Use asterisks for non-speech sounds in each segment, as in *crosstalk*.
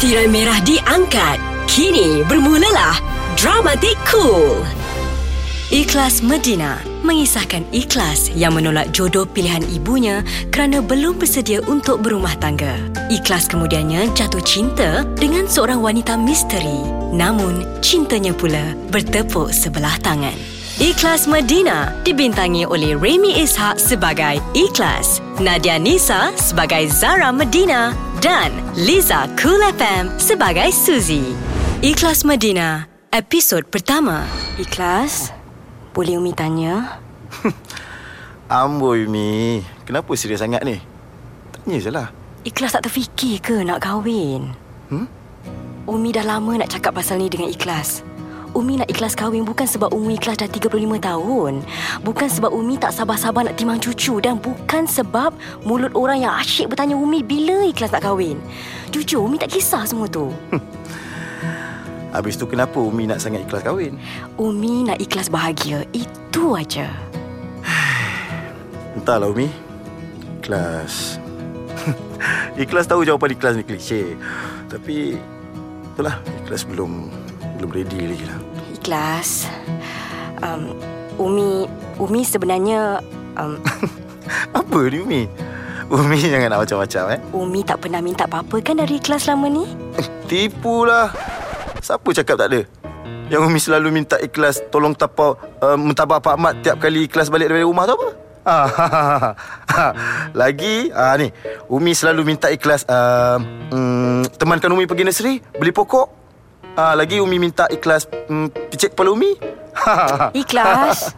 Tirai merah diangkat. Kini bermulalah Dramatik Cool. Ikhlas Medina mengisahkan ikhlas yang menolak jodoh pilihan ibunya kerana belum bersedia untuk berumah tangga. Ikhlas kemudiannya jatuh cinta dengan seorang wanita misteri. Namun, cintanya pula bertepuk sebelah tangan. Ikhlas Medina dibintangi oleh Remy Ishak sebagai Ikhlas, Nadia Nisa sebagai Zara Medina dan Liza Cool FM sebagai Suzy. Ikhlas Medina, episod pertama. Ikhlas, boleh Umi tanya? *laughs* Amboi Mi Kenapa serius sangat ni Tanya je lah Ikhlas tak terfikir ke nak kahwin? Hmm? Umi dah lama nak cakap pasal ni dengan Ikhlas. Umi nak ikhlas kahwin bukan sebab Umi ikhlas dah 35 tahun. Bukan sebab Umi tak sabar-sabar nak timang cucu dan bukan sebab mulut orang yang asyik bertanya Umi bila ikhlas nak kahwin. Jujur, Umi tak kisah semua tu. Habis tu kenapa Umi nak sangat ikhlas kahwin Umi nak ikhlas bahagia. Itu aja. *sighs* Entahlah Umi Ikhlas *laughs* Ikhlas tahu jawapan ikhlas ni klise Tapi Itulah Ikhlas belum Belum ready lagi lah Ikhlas. Um, Umi Umi sebenarnya um, *laughs* Apa ni Umi? Umi jangan nak macam-macam eh? Umi tak pernah minta apa-apa kan dari ikhlas selama ni? Tipu lah Siapa cakap tak ada? Yang Umi selalu minta ikhlas Tolong tapau uh, Mentabak Pak Ahmad Tiap kali ikhlas balik dari rumah tu apa? Ah, *laughs* Lagi ah, ni. Umi selalu minta ikhlas uh, mm, Temankan Umi pergi nursery Beli pokok ah, Lagi Umi minta ikhlas mm, Picit kepala Umi *laughs* Ikhlas.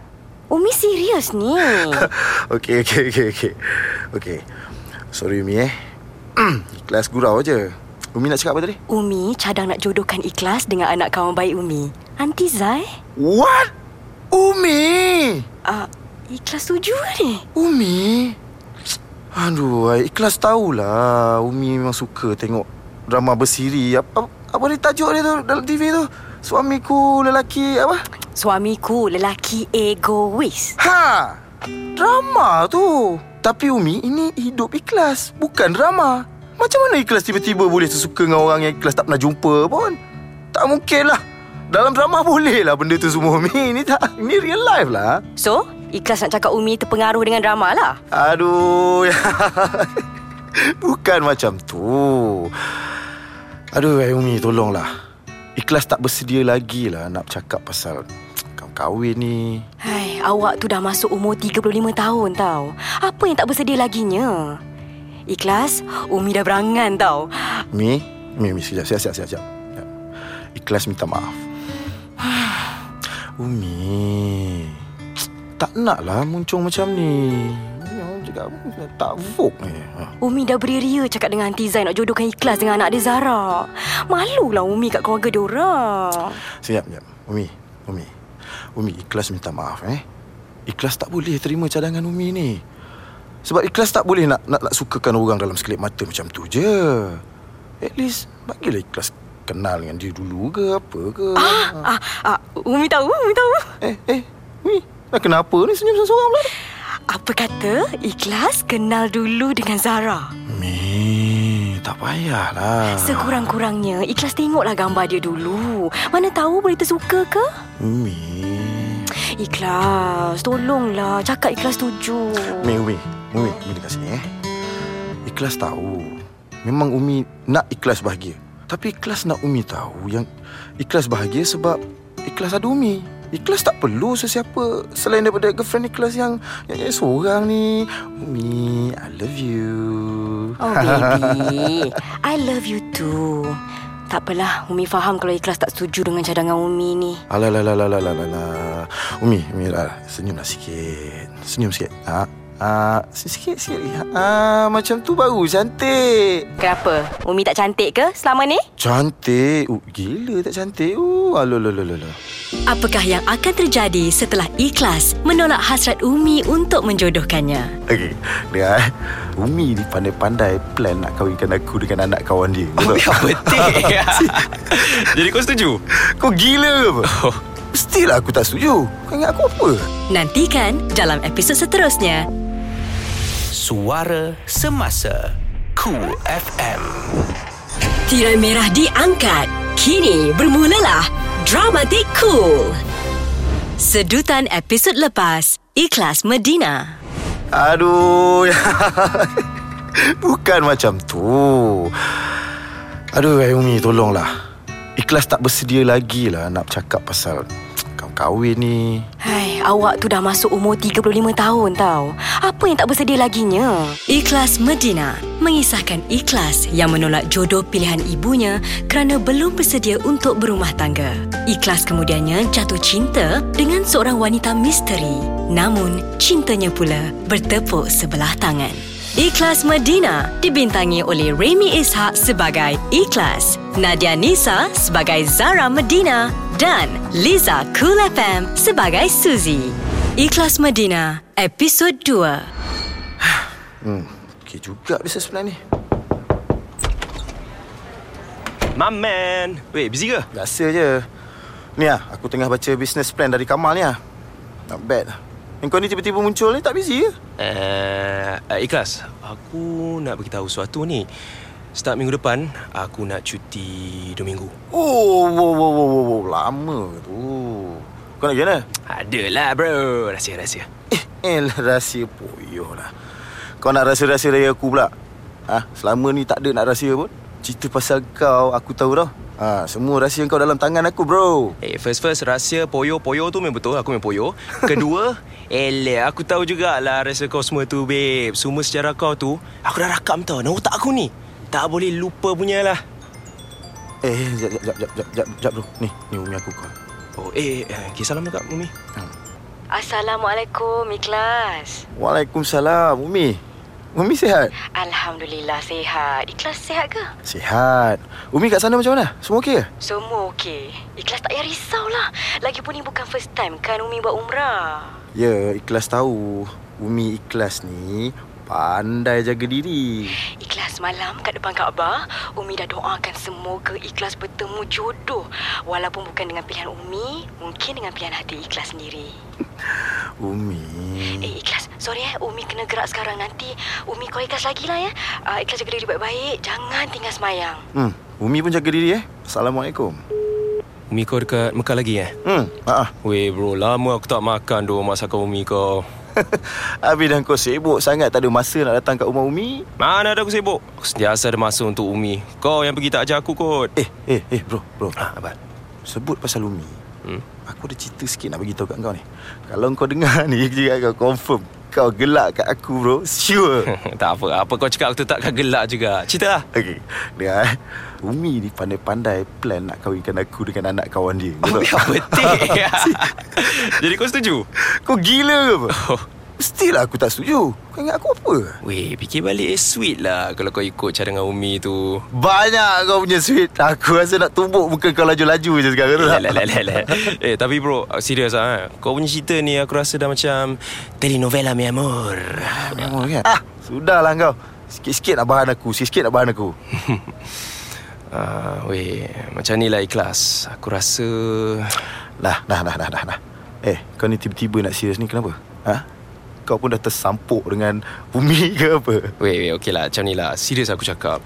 Umi serius ni. *laughs* Okey okey okey okey Okey Sorry Umi eh *clears throat* Ikhlas gurau je Umi nak cakap apa tadi? Umi cadang nak jodohkan Ikhlas dengan anak kawan baik Umi. Aunty Zai? What? Umi Uh, Ikhlas setuju ke ni? Umi Aduh Ikhlas tahulah Umi memang suka tengok Drama bersiri Apa, apa ni tajuk dia tu Dalam TV tu? Suamiku lelaki Apa? Suamiku lelaki egois. Ha! Drama tu. Tapi Umi Ini hidup ikhlas Bukan drama. Macam mana ikhlas tiba-tiba Boleh sesuka dengan orang Yang ikhlas tak pernah jumpa pun? Tak mungkin lah. Dalam drama *laughs* boleh lah Benda tu semua Umi. Ini tak Ini real life lah. So, Ikhlas nak cakap Umi terpengaruh dengan drama lah. Aduh. *laughs* Bukan macam tu Aduh eh, Umi tolonglah Ikhlas tak bersedia lagi lah Nak cakap pasal Kahwin ni Hai, awak tu dah masuk umur 35 tahun tau. Apa yang tak bersedia laginya? Ikhlas, Umi dah berangan tau. Mi Mi, Mi sekejap siap, siap. Siap. Ikhlas minta maaf *sighs* Umi Tak nak lah muncung macam ni Cakap Tak vogue ni. Ha. Umi dah beria cakap dengan Aunty Zai nak jodohkan Ikhlas dengan anak dia Zara. Malulah Umi kat keluarga dia orang. Siap, siap Umi Umi. Umi ikhlas minta maaf eh? Ikhlas tak boleh terima cadangan Umi ni. Sebab ikhlas tak boleh nak, nak, nak sukakan orang dalam sekelip mata macam tu je. At least Bagilah ikhlas kenal dengan dia dulu ke apa ke. Ah, ah, ah, Umi tahu, Umi tahu. Eh, eh Umi Dah kenapa ni senyum seorang pula Apa kata Ikhlas kenal dulu dengan Zara? Mi Tak payahlah Sekurang-kurangnya Ikhlas tengoklah gambar dia dulu. Mana tahu boleh tersuka ke? Umi Ikhlas, tolonglah. Cakap Ikhlas setuju. Umi, Umi Umi, Umi dekat sini eh Ikhlas tahu Memang Umi nak ikhlas bahagia Tapi ikhlas nak Umi tahu Yang ikhlas bahagia sebab Ikhlas ada Umi Ikhlas tak perlu sesiapa Selain daripada girlfriend ikhlas yang Yang, yang seorang ni. Umi, I love you. Oh baby. I love you too. Tak apalah Umi faham kalau Ikhlas tak setuju dengan cadangan Umi ni. Alah, alah, alah, alah, alah, alah. Umi, Umi, lah, senyumlah sikit. Senyum sikit. Ha? Ha, sikit, sikit lagi ha, Macam tu baru cantik Kenapa? Umi tak cantik ke selama ni? Cantik uh, Gila tak cantik uh, Aloh, aloh, aloh, aloh. Apakah yang akan terjadi setelah Ikhlas menolak hasrat Umi untuk menjodohkannya? Okey, dengar eh. Umi ni pandai-pandai plan nak kahwinkan aku dengan anak kawan dia. Oh, Betul? ya betul. *laughs* Jadi kau setuju? Kau gila ke apa? Oh, Mestilah aku tak setuju. Kau ingat aku apa? Nantikan dalam episod seterusnya. Suara Semasa Cool FM Tirai merah diangkat. Kini bermulalah Dramatik Cool. Sedutan episod lepas, Ikhlas Medina. Aduh *laughs* Bukan macam tu Aduh Ayumi tolonglah Ikhlas tak bersedia lagi lah Nak cakap pasal Kau kahwin ni Hai, awak tu dah masuk umur 35 tahun tau. Apa yang tak bersedia laginya? Ikhlas Medina mengisahkan ikhlas yang menolak jodoh pilihan ibunya kerana belum bersedia untuk berumah tangga. Ikhlas kemudiannya jatuh cinta dengan seorang wanita misteri. Namun, cintanya pula bertepuk sebelah tangan. Ikhlas Medina dibintangi oleh Remy Ishak sebagai Ikhlas, Nadia Nisa sebagai Zara Medina dan Liza Cool FM sebagai Suzy. Ikhlas Medina, episod 2. *sighs* Hmm Okey juga bisnes plan ni My man. Wait, busy ke? Biasa je Ni lah Aku tengah baca business plan dari Kamal ni lah Not bad Yang kau ni tiba-tiba muncul ni Tak busy ke? Uh, uh, ikhlas. Aku nak beritahu sesuatu ni. Start minggu depan, aku nak cuti 2 minggu. Oh, wow, wow, wow, wow. Lama tu Kau nak mana? Adalah bro. Rahsia-rahsia. Eh, eh rahsia poyoh lah Kau nak rahsia-rahsia dari aku pula ha? Selama ni tak ada nak rahsia pun Cerita pasal kau aku tahu dah ha, Semua rahsia kau dalam tangan aku bro Eh, first first rahsia poyo-poyo tu memang betul. Aku memang poyo. Kedua, *laughs* eleh aku tahu jugalah rahsia kau semua tu, babe. Semua sejarah kau tu, aku dah rakam tau. Dalam otak aku ni. Tak boleh lupa punya lah. Eh, jap, jap, jap, jap, jap, jap, jap bro Ni, ni Umi aku call Oh, eh, eh okay, salam dekat Umi. Assalamualaikum, Ikhlas. Waalaikumsalam Umi Umi sihat? Alhamdulillah sihat. Ikhlas sihat ke? Sihat Umi kat sana macam mana? Semua okey ke? Semua okey. Ikhlas tak payah risau lah. Lagipun ni bukan first time kan Umi buat umrah. Ya, ikhlas tahu Umi ikhlas ni Pandai jaga diri Ikhlas malam kat depan Kaabah, Umi dah doakan semoga Ikhlas bertemu jodoh. Walaupun bukan dengan pilihan Umi, mungkin dengan pilihan hati Ikhlas sendiri. Umi Eh Ikhlas, sorry eh Umi kena gerak sekarang nanti. Umi call Ikhlas lagi lah ya. Uh, ikhlas jaga diri baik-baik. Jangan tinggal semayang. Hmm, Umi pun jaga diri eh Assalamualaikum Umi kau dekat Mekah lagi eh? Hmm, ah, ah. Weh bro, lama aku tak makan doh masakan Umi kau. *laughs* Habis dah kau sibuk sangat Tak ada masa nak datang kat rumah Umi Mana ada aku sibuk? Aku sentiasa ada masa untuk Umi. Kau yang pergi tak ajar aku kot. Eh, eh, eh bro, bro Ah, abad. Sebut pasal Umi Hmm? Aku ada cerita sikit nak bagi tahu kat kau ni Kalau kau dengar *laughs* ni Kau confirm Kau gelak kat aku bro Sure *laughs* tak apa. Apa kau cakap aku tu takkan gelak juga. Cerita lah. Okay Dengar eh Umi ni pandai-pandai Plan nak kahwinkan aku Dengan anak kawan dia Oh, *laughs* betik. *laughs* Jadi kau setuju? Kau gila ke apa? Oh. Mestilah aku tak setuju Kau ingat aku apa? Weh, fikir balik eh sweet lah kalau kau ikut cara dengan Umi tu. Banyak kau punya sweet Aku rasa nak tumbuk muka kau laju-laju je sekarang tu Lah, lah, lah. Eh, tapi bro, serius lah. eh. Kau punya cerita ni aku rasa dah macam telenovela mi amor. Memang kan? Ah, Sudahlah kau Sikit-sikit nak bahan aku Sikit-sikit nak bahan aku *laughs* Ah, weh, macam ni lah ikhlas. Aku rasa... Lah, dah, dah, dah, dah, dah. Eh, kau ni tiba-tiba nak serius ni kenapa? Ha? Kau pun dah tersampuk dengan Umi *laughs* ke apa? Weh, weh, okey lah. Macam ni lah. Serius aku cakap.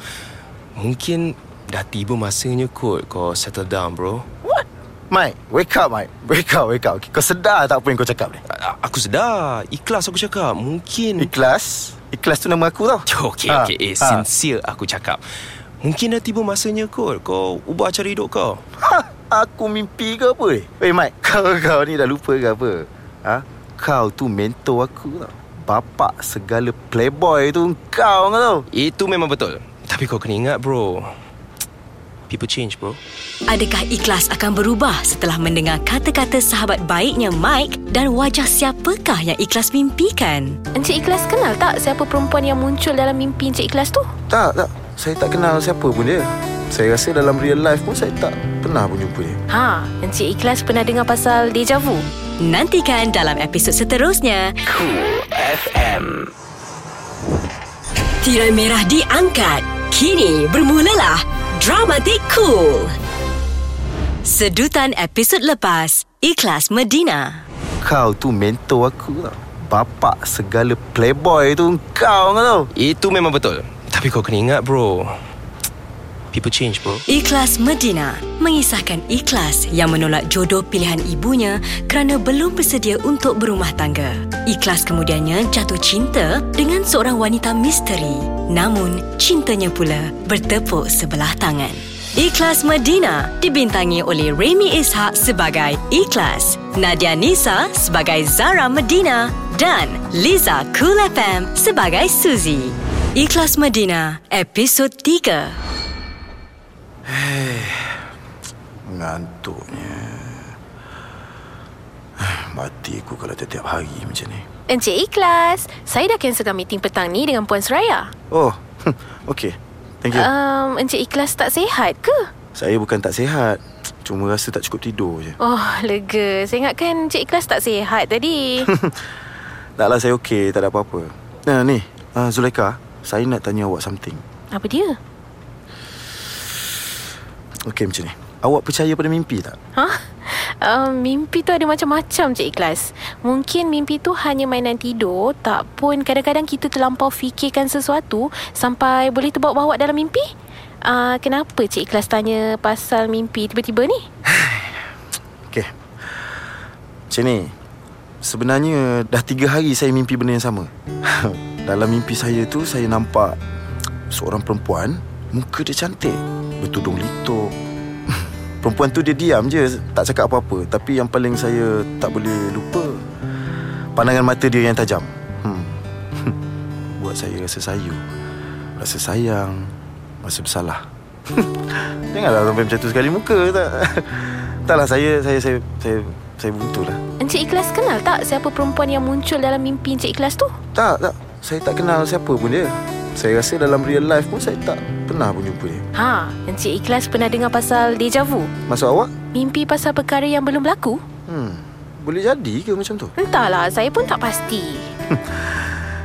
Mungkin dah tiba masanya kot kau settle down, bro. What? Mike, wake up Mike Wake up, wake up okay, Kau sedar tak apa yang kau cakap ni? Aku sedar. Ikhlas aku cakap. Mungkin... Ikhlas Ikhlas tu nama aku tau *laughs* Okey, Ah, okey. Eh, ah. sincere aku cakap. Mungkin dah tiba masanya kot kau ubah cara hidup kau. ha, Aku mimpi ke apa ni? Weh Mike *laughs* Kau kau ni dah lupa ke apa? Ha? Kau tu mentor aku tau Bapak segala playboy tu kau kau tau Itu memang betul. Tapi kau kena ingat, bro. People change, bro. Adakah ikhlas akan berubah setelah mendengar kata-kata sahabat baiknya Mike dan wajah siapakah yang ikhlas mimpikan? Encik Ikhlas kenal tak siapa perempuan yang muncul dalam mimpi Encik Ikhlas tu? Tak, tak Saya tak kenal siapa pun dia Saya rasa dalam real life pun Saya tak pernah pun jumpa dia Ha, Encik Ikhlas pernah dengar pasal deja vu? Nantikan dalam episod seterusnya. Cool FM. Tirai merah diangkat. Kini bermulalah Dramatik Cool. Sedutan episod lepas, Ikhlas Medina. Kau tu mentor aku tau Bapak segala playboy tu kau kau tau Itu memang betul. Tapi kau kena ingat, bro. People change bro Ikhlas Medina mengisahkan ikhlas yang menolak jodoh pilihan ibunya kerana belum bersedia untuk berumah tangga. Ikhlas kemudiannya jatuh cinta dengan seorang wanita misteri. Namun, cintanya pula bertepuk sebelah tangan. Ikhlas Medina dibintangi oleh Remy Ishak sebagai Ikhlas, Nadia Nisa sebagai Zara Medina dan Liza Cool FM sebagai Suzy. Ikhlas Medina, episod 3. Ngantuknya Mati aku kalau tiap-tiap hari macam ni Encik Ikhlas, saya dah cancelkan meeting petang ni dengan Puan Suraya. Oh Okay Thank you Um, Encik Ikhlas tak sihat ke? Saya bukan tak sihat Cuma rasa tak cukup tidur je Oh, lega. Saya ingatkan Encik Ikhlas tak sihat tadi. *laughs* Taklah saya okey Tak ada apa-apa Nah ni uh, Zulaika Saya nak tanya awak something Apa dia? Okey macam ni Awak percaya pada mimpi tak? Ha? Um, mimpi tu ada macam-macam Cik Ikhlas. Mungkin mimpi tu hanya mainan tidur, tak pun kadang-kadang kita terlampau fikirkan sesuatu sampai boleh terbawa-bawa dalam mimpi. Uh, kenapa Cik Ikhlas tanya pasal mimpi tiba-tiba ni? *sighs* Okey Macam ni Sebenarnya Dah tiga hari saya mimpi benda yang sama *laughs* Dalam mimpi saya tu Saya nampak Seorang perempuan Muka dia cantik Bertudung lituk. *laughs* Perempuan tu dia diam je Tak cakap apa-apa. Tapi yang paling saya Tak boleh lupa Pandangan mata dia yang tajam. Hmm. *laughs* Buat saya rasa sayu Rasa sayang Rasa bersalah. *laughs* Janganlah sampai macam tu sekali muka tak? Taklah saya Saya Saya Saya, saya buntu lah. Encik Ikhlas kenal tak siapa perempuan yang muncul dalam mimpi Encik Ikhlas tu? Tak tak. Saya tak kenal siapa pun dia Saya rasa dalam real life pun Saya tak pernah pun jumpa dia Ha, Encik Ikhlas pernah dengar pasal deja vu? Maksud awak? Mimpi pasal perkara yang belum berlaku? Hmm Boleh jadi ke macam tu? Entahlah, saya pun tak pasti. *laughs*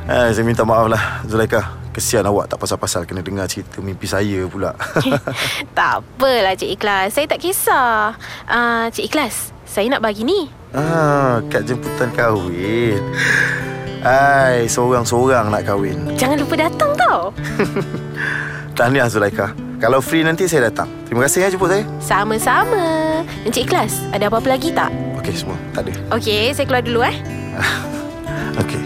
Eh, saya minta maaf lah Zulaika Kesian awak tak pasal-pasal Kena dengar cerita mimpi saya pula *laughs* *laughs* tak apalah Cik Ikhlas, saya tak kisah. Uh, Cik Ikhlas, saya nak bagi ni. Ah, kad jemputan kahwin Ai, seorang-seorang nak kahwin Jangan lupa datang tau. *laughs* Tahniah Zulaika Kalau free nanti saya datang Terima kasih ya jemput saya Sama-sama. Encik Ikhlas, ada apa-apa lagi tak? Okey semua, tak ada Okey, saya keluar dulu eh. *laughs* Okey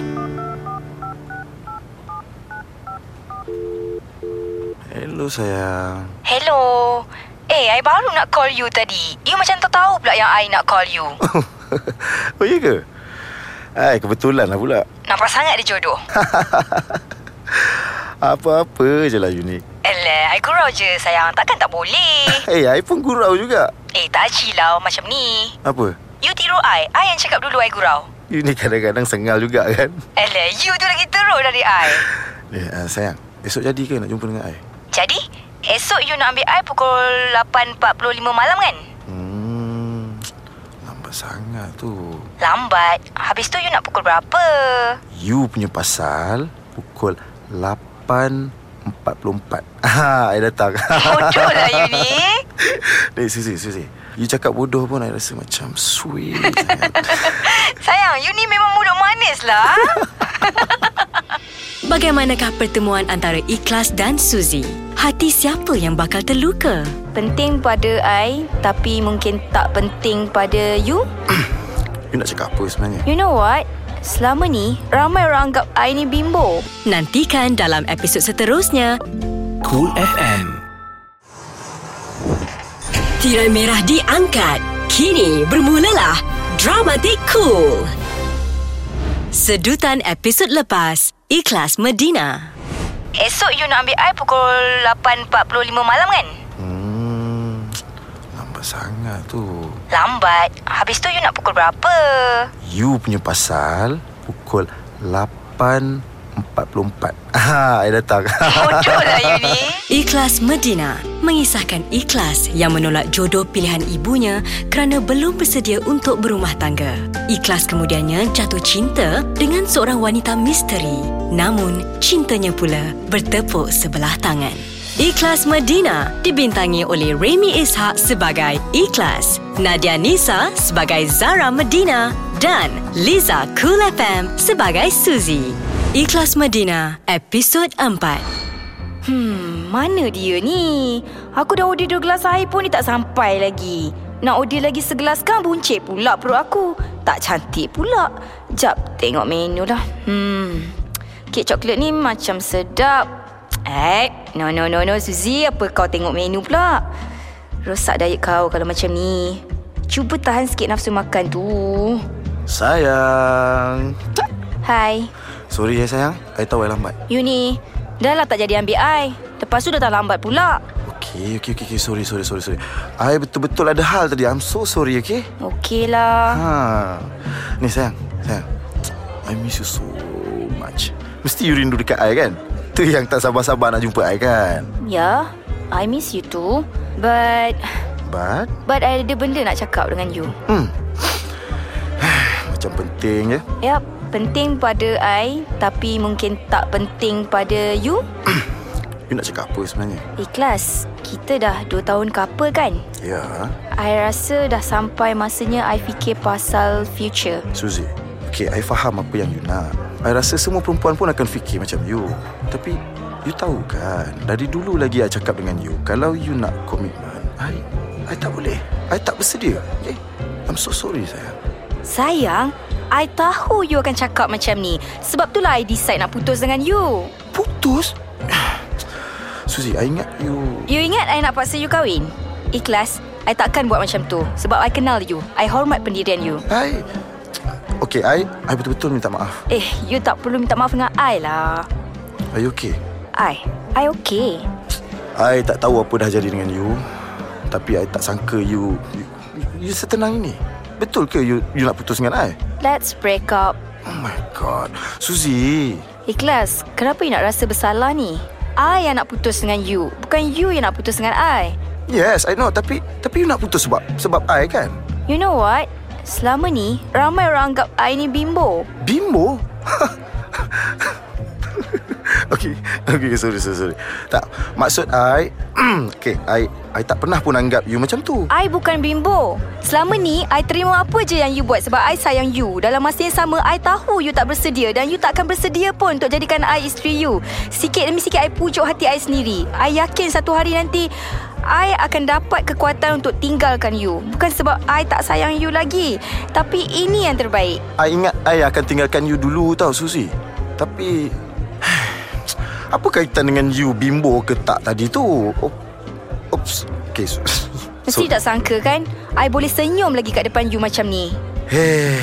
Hello sayang Hello. Eh, I baru nak call you tadi. You macam tak tahu pula yang I nak call you. *laughs* oh iya ke? Hai, kebetulan lah pula *laughs* Nampak sangat dia jodoh. *laughs* Apa-apa je lah unik Alah, I gurau je sayang. Takkan tak boleh. *laughs* Eh, hey, I pun gurau juga eh, tak cilau macam ni. Apa? You tiru I. I yang cakap dulu I gurau. You ni kadang-kadang sengal juga kan Alah, you tu lagi teruk dari I. Eh, uh, sayang Esok jadi ke nak jumpa dengan I? Jadi, esok you nak ambil I pukul 8.45 malam kan? Hmm Lambat sangat tu Lambat. Habis tu you nak pukul berapa? You punya pasal Pukul 8.44 Ah, I datang Bodoh lah you ni. Eh, Susi, Susi You cakap bodoh pun I rasa macam sweet. *laughs* Sayang, you ni memang mulut manis lah. *laughs* Bagaimanakah pertemuan antara Ikhlas dan Suzy? Hati siapa yang bakal terluka? Penting pada I Tapi mungkin tak penting pada you *coughs* You nak cakap apa sebenarnya? You know what? Selama ni Ramai orang anggap I ni bimbo Nantikan dalam episod seterusnya. Cool FM. Tirai merah diangkat. Kini bermulalah Dramatik Cool. Sedutan episod lepas, Ikhlas Medina. esok you nak ambil I pukul 8.45 malam kan? Hmm Lambat sangat tu Lambat. Habis tu you nak pukul berapa? You punya pasal Pukul 8.44 Ah, I datang Bodoh lah you ni. Ikhlas Medina mengisahkan Ikhlas yang menolak jodoh pilihan ibunya kerana belum bersedia untuk berumah tangga. Ikhlas kemudiannya jatuh cinta dengan seorang wanita misteri. Namun, cintanya pula bertepuk sebelah tangan. Ikhlas Medina dibintangi oleh Remy Ishak sebagai Ikhlas, Nadia Nisa sebagai Zara Medina dan Liza Cool FM sebagai Suzy. Ikhlas Medina, episod 4. Hmm, mana dia ni? Aku dah order dua gelas air pun dia tak sampai lagi. Nak order lagi segelas kan buncit pula perut aku. Tak cantik pula. Jap, tengok menu lah. Hmm. Kek coklat ni macam sedap. Eh, no no no no Suzy, apa kau tengok menu pula? Rosak diet kau kalau macam ni. Cuba tahan sikit nafsu makan tu. Sayang. Hai, Sorry ya sayang. I tahu I lambat. you ni. Dah lah tak jadi ambil I. Lepas tu dah tak lambat pula. Okay, okay, okay, okay. Sorry, sorry, sorry, sorry. I betul-betul ada hal tadi. I'm so sorry, okay? Okey lah. Ha. Ni sayang, sayang. I miss you so much. Mesti you rindu dekat I kan? Tu yang tak sabar-sabar nak jumpa I kan? Ya, I miss you too. But But, but I ada benda nak cakap dengan you. hmm. *sighs* Macam penting je. Yap, penting pada I tapi mungkin tak penting pada you. *clears throat* You nak cakap apa sebenarnya? Ikhlas. Kita dah 2 tahun couple kan? Ya, I rasa dah sampai masanya I fikir pasal future. Suzy. Okay, I faham apa yang you nak. I rasa semua perempuan pun akan fikir macam you. Tapi, you tahu kan, dari dulu lagi I cakap dengan you, kalau you nak komitmen, I, I tak boleh. I tak bersedia. Okay? I'm so sorry, sayang. Sayang, I tahu you akan cakap macam ni. Sebab itulah I decide nak putus dengan you. Putus? *sighs* Suzy, I ingat you... You ingat I nak paksa you kahwin? Ikhlas, I takkan buat macam tu. Sebab I kenal you. I hormat pendirian you. I... Okay, I, I betul-betul minta maaf. Eh, you tak perlu minta maaf dengan I lah. Are you okay? I, I okay. I tak tahu apa dah jadi dengan you. Tapi I tak sangka you... You, you setenang ini. Betul ke you, you nak putus dengan I? Let's break up. Oh my god. Suzy. Ikhlas, kenapa you nak rasa bersalah ni? I yang nak putus dengan you. Bukan you yang nak putus dengan I. Yes, I know. Tapi tapi you nak putus sebab sebab I kan? You know what? Selama ni, ramai orang anggap I ni bimbo. Bimbo? *laughs* okay, okay, sorry, sorry, sorry. Tak, maksud I, *clears throat* okay, I, I tak pernah pun anggap you macam tu. I bukan bimbo. Selama ni, I terima apa je yang you buat sebab I sayang you. Dalam masa yang sama, I tahu you tak bersedia dan you tak akan bersedia pun untuk jadikan I isteri you. Sikit demi sikit, I pujuk hati I sendiri. I yakin satu hari nanti, I akan dapat kekuatan untuk tinggalkan you. Bukan sebab I tak sayang you lagi. Tapi ini yang terbaik. I ingat I akan tinggalkan you dulu tau, Suzy. Tapi, *sighs* apa kaitan dengan you bimbo ke tak tadi tu? Op- Oops. Okay, so, *laughs* Mesti tak sangka kan? I boleh senyum lagi kat depan you macam ni. Hey,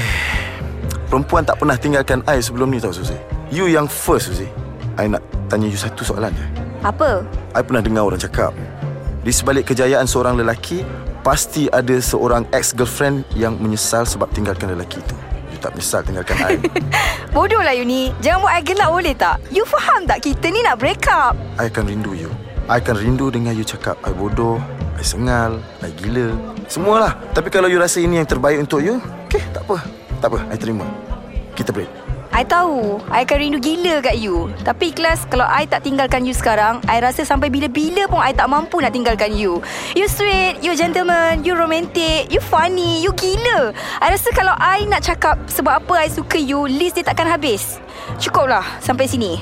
perempuan tak pernah tinggalkan I sebelum ni tau, Suzy. You yang first, Suzy. I nak tanya you satu soalan je. Apa? I pernah dengar orang cakap Di sebalik kejayaan seorang lelaki Pasti ada seorang ex-girlfriend Yang menyesal sebab tinggalkan lelaki itu. You tak menyesal tinggalkan I. *laughs* Bodoh lah you ni. Jangan buat I gelak boleh tak? You faham tak? Kita ni nak break up? I akan rindu you. I akan rindu dengan you cakap I bodoh I sengal I gila. Semualah. Tapi kalau you rasa ini yang terbaik untuk you Okay tak apa. Tak apa I terima. Kita break I tahu I akan rindu gila kat you. Tapi ikhlas Kalau I tak tinggalkan you sekarang I rasa sampai bila-bila pun I tak mampu nak tinggalkan you. You sweet You gentleman You romantic You funny You gila. I rasa kalau I nak cakap Sebab apa I suka you List dia takkan habis. Cukuplah Sampai sini.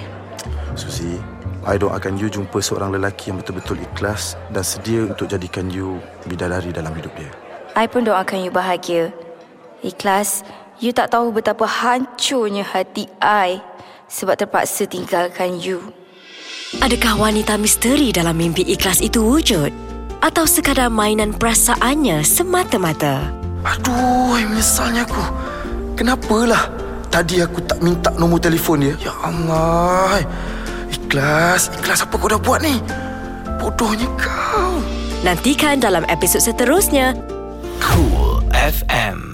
Suzy I doakan you jumpa seorang lelaki yang betul-betul ikhlas Dan sedia untuk jadikan you bidadari dalam hidup dia. I pun doakan you bahagia. Ikhlas You tak tahu betapa hancurnya hati I Sebab terpaksa tinggalkan you Adakah wanita misteri dalam mimpi ikhlas itu wujud? Atau sekadar mainan perasaannya semata-mata? Aduh, ai menyesalnya aku. Kenapalah tadi aku tak minta nombor telefon dia? Ya Allah. Ikhlas, ikhlas apa kau dah buat ni? Bodohnya kau. Nantikan dalam episod seterusnya. Cool FM.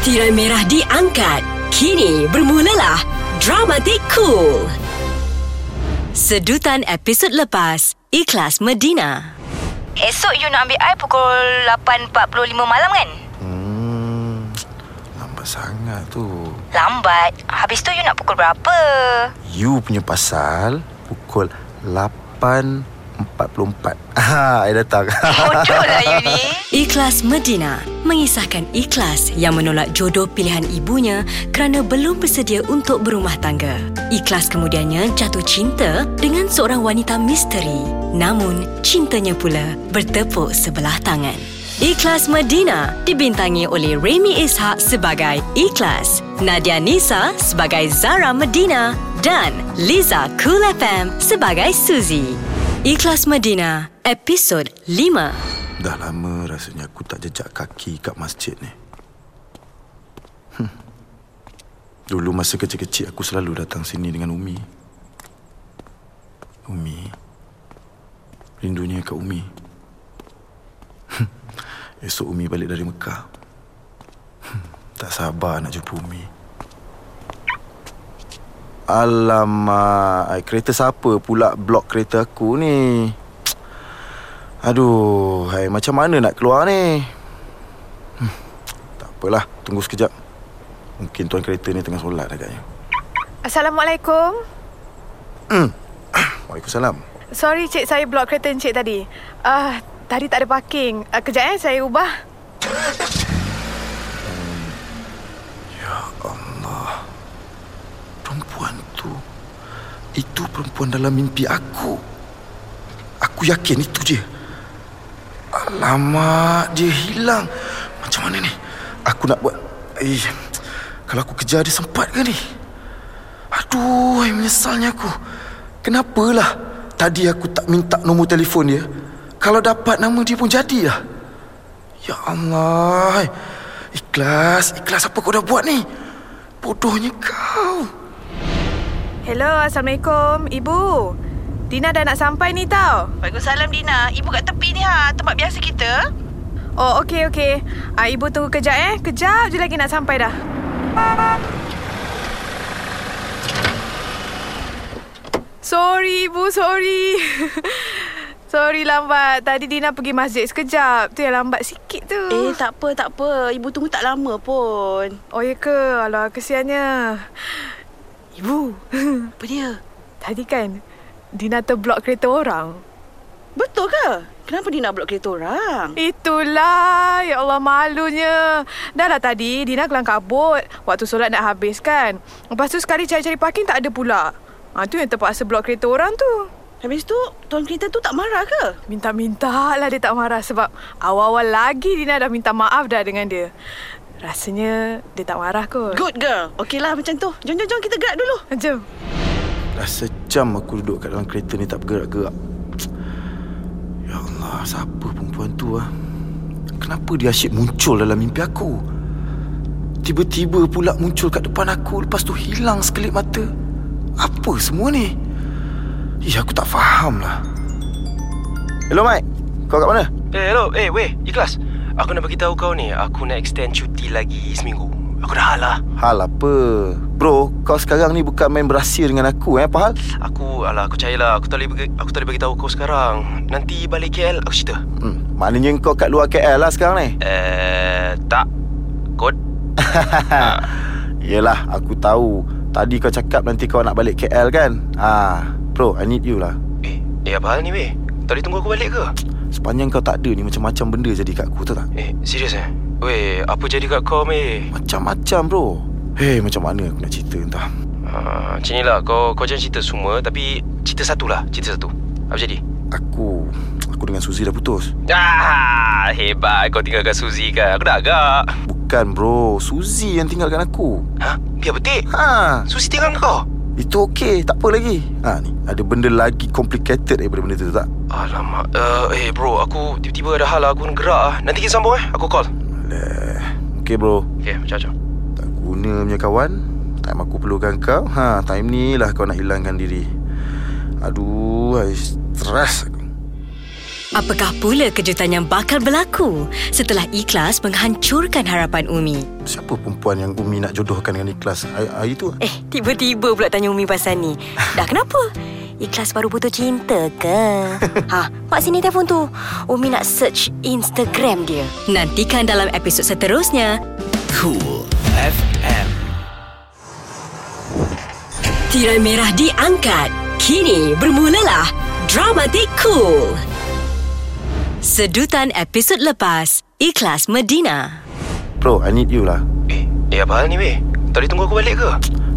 Tirai merah diangkat. Kini bermulalah Dramatik Cool. Sedutan episod lepas, Ikhlas Medina. Esok you nak ambil I pukul 8.45 malam kan? Hmm, lambat sangat tu. Lambat. Habis tu you nak pukul berapa? You punya pasal pukul 8.45. 44 Ah, I datang *laughs* Bodoh lah you ni. Ikhlas Medina mengisahkan ikhlas yang menolak jodoh pilihan ibunya kerana belum bersedia untuk berumah tangga. Ikhlas kemudiannya jatuh cinta dengan seorang wanita misteri. Namun, cintanya pula bertepuk sebelah tangan. Ikhlas Medina dibintangi oleh Remy Ishak sebagai Ikhlas, Nadia Nisa sebagai Zara Medina dan Liza Cool FM sebagai Suzy. Ikhlas Medina, episod 5. Dah lama rasanya aku tak jejak kaki kat masjid ni hmm. Dulu masa kecil-kecil aku selalu datang sini dengan Umi Umi Rindunya kat Umi Hmm. Esok Umi balik dari Mekah Hmm. Tak sabar nak jumpa Umi Alamak Kereta siapa pula blok kereta aku ni Aduh hai, Macam mana nak keluar ni hmm, Tak apalah Tunggu sekejap Mungkin tuan kereta ni tengah solat agaknya Assalamualaikum. *coughs* Waalaikumsalam Sorry cik saya blok kereta encik tadi. Uh, tadi tak ada parking. Uh, kejap eh saya ubah. Perempuan tu. Itu perempuan dalam mimpi aku. Aku yakin itu je Alamak Dia hilang. Macam mana ni? Aku nak buat Eh Kalau aku kejar dia sempat ke ni? Aduh Menyesalnya aku. Kenapalah? Tadi aku tak minta nombor telefon dia. Kalau dapat nama dia pun jadilah Ya Allah Ikhlas Ikhlas apa kau dah buat ni? Bodohnya kau Hello, Assalamualaikum. Ibu. Dina dah nak sampai ni tau. Waalaikumsalam Dina. Ibu kat tepi ni ha, tempat biasa kita. Oh, okey okey. Ah ibu tunggu kejap eh. Kejap je lagi nak sampai dah. Sorry ibu, sorry. *laughs* sorry lambat. Tadi Dina pergi masjid sekejap. Tu yang lambat sikit tu. Eh, tak apa, tak apa. Ibu tunggu tak lama pun. Oh ya ke? Alah, kesiannya. Ibu, *laughs* Apa dia? tadi kan Dina terblok kereta orang. Betul ke? Kenapa Dina blok kereta orang? Itulah. Ya Allah, malunya. Dah lah tadi, Dina kelang kabut. Waktu solat nak habis kan. Lepas tu sekali cari-cari parking tak ada pula. Ha, tu yang terpaksa blok kereta orang tu. Habis tu, tuan kereta tu tak marah ke? Minta-minta lah dia tak marah sebab awal-awal lagi Dina dah minta maaf dah dengan dia. Rasanya dia tak marah kot. Good girl. Okeylah macam tu. Jom, jom, jom kita gerak dulu. Jom. Dah sejam aku duduk kat dalam kereta ni tak bergerak-gerak. Ya Allah, siapa perempuan tu ah? Kenapa dia asyik muncul dalam mimpi aku? Tiba-tiba pula muncul kat depan aku Lepas tu hilang sekelip mata Apa semua ni? Ih, aku tak faham lah Hello Mike Kau kat mana? Eh, hello. Eh, weh, ikhlas. Aku nak bagi tahu kau ni, aku nak extend cuti lagi seminggu. Aku dah hal lah. Hal apa? Bro, kau sekarang ni bukan main berahsia dengan aku eh, apa hal? Aku, alah, aku percayalah. Aku tak boleh bagi, aku tak boleh bagi tahu kau sekarang. Nanti balik KL, aku cerita. Hmm, maknanya kau kat luar KL lah sekarang ni Eh, tak. Kod? *laughs* Yelah, aku tahu Tadi kau cakap nanti kau nak balik KL kan? Ah, Bro, I need you lah Eh, eh apa hal ni, weh? Boleh tunggu aku balik ke? Sepanjang kau tak ada ni Macam-macam benda jadi kat aku Tahu tak? Eh, serius eh? Weh, apa jadi kat kau, meh? Macam-macam bro. Hei macam mana aku nak cerita entah. Uh, macam ni lah, kau, kau jangan cerita semua Tapi cerita satu lah, cerita satu. Apa jadi? Aku Aku dengan Suzy dah putus. Ah, hebat. Kau tinggalkan Suzy kan Aku dah agak. Bukan bro. Suzy yang tinggalkan aku. Ha? Biar betik? Ha. Suzy tinggal kau? Itu okey Tak apa lagi. Ha ni Ada benda lagi complicated daripada benda tu tak? Alamak uh, Eh bro Aku tiba-tiba ada hal Aku nak gerak lah Nanti kita sambung eh Aku call. Leh Okey bro. Okay macam-macam. Tak guna punya kawan. Time aku perlukan kau. Ha time ni lah kau nak hilangkan diri. Aduh I stress aku Apakah pula kejutan yang bakal berlaku setelah ikhlas menghancurkan harapan Umi? Siapa perempuan yang Umi nak jodohkan dengan ikhlas hari, hari tu? Eh, tiba-tiba pula tanya Umi pasal ni. Dah kenapa? Ikhlas baru putus cinta ke? *laughs* ha, mak sini telefon tu. Umi nak search Instagram dia. Nantikan dalam episod seterusnya. Cool FM. Tirai merah diangkat. Kini bermulalah drama Dramatik Cool. Sedutan episod lepas, Ikhlas Medina. Bro, I need you lah. Eh, eh apa hal ni weh? Tadi tunggu aku balik ke?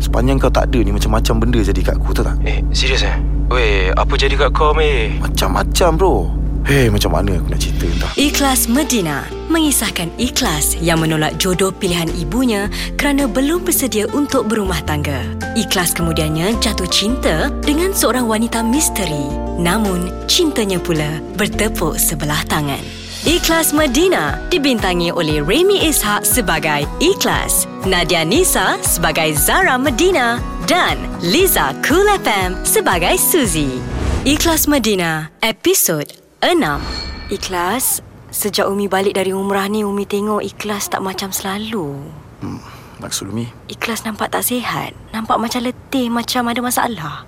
Sepanjang kau tak ada ni Macam-macam benda jadi kat aku tahu tak Eh, serius eh? Weh, apa jadi kat kau meh? Macam-macam bro Hei macam mana aku nak cerita entah Ikhlas Medina mengisahkan Ikhlas yang menolak jodoh pilihan ibunya kerana belum bersedia untuk berumah tangga. Ikhlas kemudiannya jatuh cinta dengan seorang wanita misteri. Namun, cintanya pula bertepuk sebelah tangan. Ikhlas Medina dibintangi oleh Remy Ishak sebagai Ikhlas, Nadia Nisa sebagai Zara Medina dan Liza Cool FM sebagai Suzy. Ikhlas Medina, episod 6. Ikhlas, sejak Umi balik dari umrah ni Umi tengok Ikhlas tak macam selalu. hmm, Maksud Umi Ikhlas nampak tak sihat, nampak macam letih, macam ada masalah.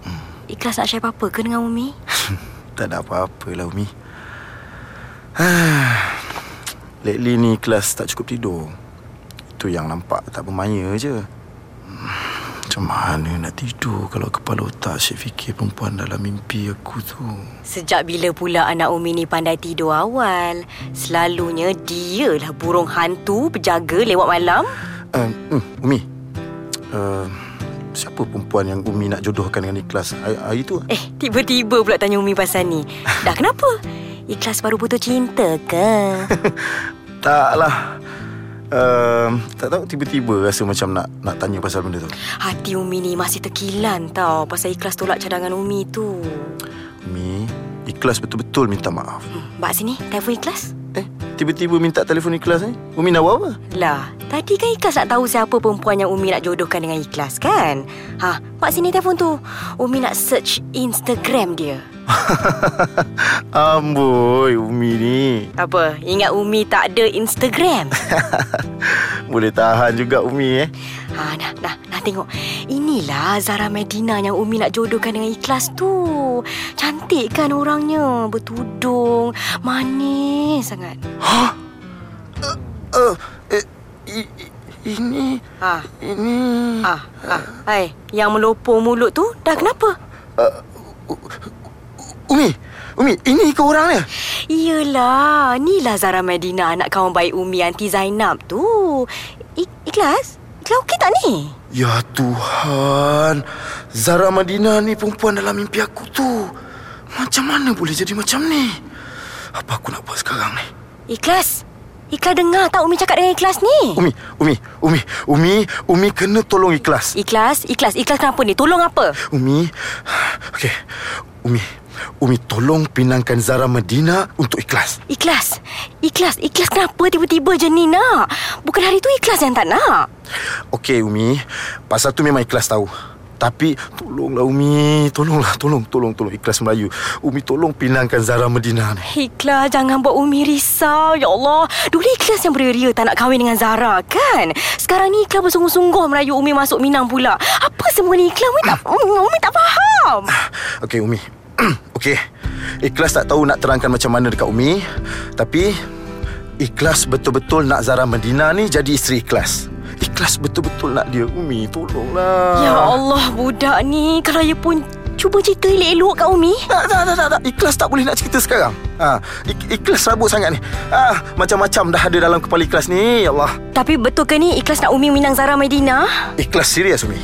Ikhlas nak share apa-apa ke dengan Umi? *laughs* Tak ada apa-apa lah Umi *sighs* Lately ni kelas tak cukup tidur Itu yang nampak tak bermaya je Hmm, Macam mana nak tidur Kalau kepala otak asyik fikir perempuan dalam mimpi aku tu Sejak bila pula anak Umi ni pandai tidur awal? Selalunya dialah burung hantu berjaga lewat malam. hmm, Umi uh, Siapa perempuan yang Umi nak jodohkan dengan ikhlas hari, hari tu Eh, tiba-tiba pula tanya Umi pasal ni. Dah kenapa? Ikhlas baru putus cinta ke? *laughs* Taklah uh, Tak tahu tiba-tiba rasa macam nak nak tanya pasal benda tu Hati Umi ni masih terkilan tau pasal ikhlas tolak cadangan Umi tu. Umi Ikhlas betul-betul minta maaf Hmm, Bak sini, telefon ikhlas. Eh, tiba-tiba minta telefon ikhlas ni Umi nak buat apa? Lah, tadi kan Ikhlas nak tahu siapa perempuan yang Umi nak jodohkan dengan Ikhlas kan? Ha, mak sini telefon tu. Umi nak search Instagram dia. *laughs* Amboi Umi ni Apa? Ingat Umi tak ada Instagram? *laughs* Boleh tahan juga Umi eh ha, dah, dah tengok. Inilah Zara Medina yang Umi nak jodohkan dengan Ikhlas tu. Cantik kan orangnya? Bertudung, manis sangat. uh, eh, i, i, Ini Ha, Ini ha, ha. Hai, yang melopor mulut tu dah kenapa? Umi Umi Ini ke orangnya Iyalah, inilah Zara Medina anak kawan baik Umi Aunty Zainab tu. I- ikhlas? Ikhlas okey tak ni? Ya Tuhan Zara Madina ni perempuan dalam mimpi aku tu Macam mana boleh jadi macam ni Apa aku nak buat sekarang ni Ikhlas? Ikhlas dengar tak Umi cakap dengan Ikhlas ni? Umi Umi Umi Umi Umi kena tolong ikhlas Ikhlas? Ikhlas? Ikhlas kenapa ni? Tolong apa? Umi Okey Umi Umi tolong pinangkan Zara Medina untuk ikhlas. Ikhlas? Ikhlas? Ikhlas kenapa tiba-tiba je ni nak? Bukan hari tu Ikhlas yang tak nak. Okey Umi. Pasal tu memang ikhlas tahu. Tapi tolonglah Umi. Tolonglah Tolong Tolong Tolong Ikhlas Melayu. Umi tolong pinangkan Zara Medina ni. Ikhlas jangan buat Umi risau Ya Allah. Dulu Ikhlas yang beria-ria Tak nak kahwin dengan Zara kan? Sekarang ni Ikhlas bersungguh-sungguh Merayu Umi masuk Minang pula. Apa semua ni Ikhlas? Umi tak, Umi tak faham. Okey Umi *clears throat* Okey. Ikhlas tak tahu nak terangkan macam mana dekat Umi Tapi Ikhlas betul-betul nak Zara Medina ni jadi isteri Ikhlas. Ikhlas betul-betul nak dia. Umi tolonglah. Ya Allah budak ni. Kalau pun Cuba cerita elok-elok kat Umi. Tak, tak, tak, tak, tak. Ikhlas tak boleh nak cerita sekarang. Ha, ik- Ikhlas rabut sangat ni. Ha, Macam-macam dah ada dalam kepala Ikhlas ni Ya Allah. Tapi betul ke ni Ikhlas nak Umi minang Zara Medina? Ikhlas serius Umi.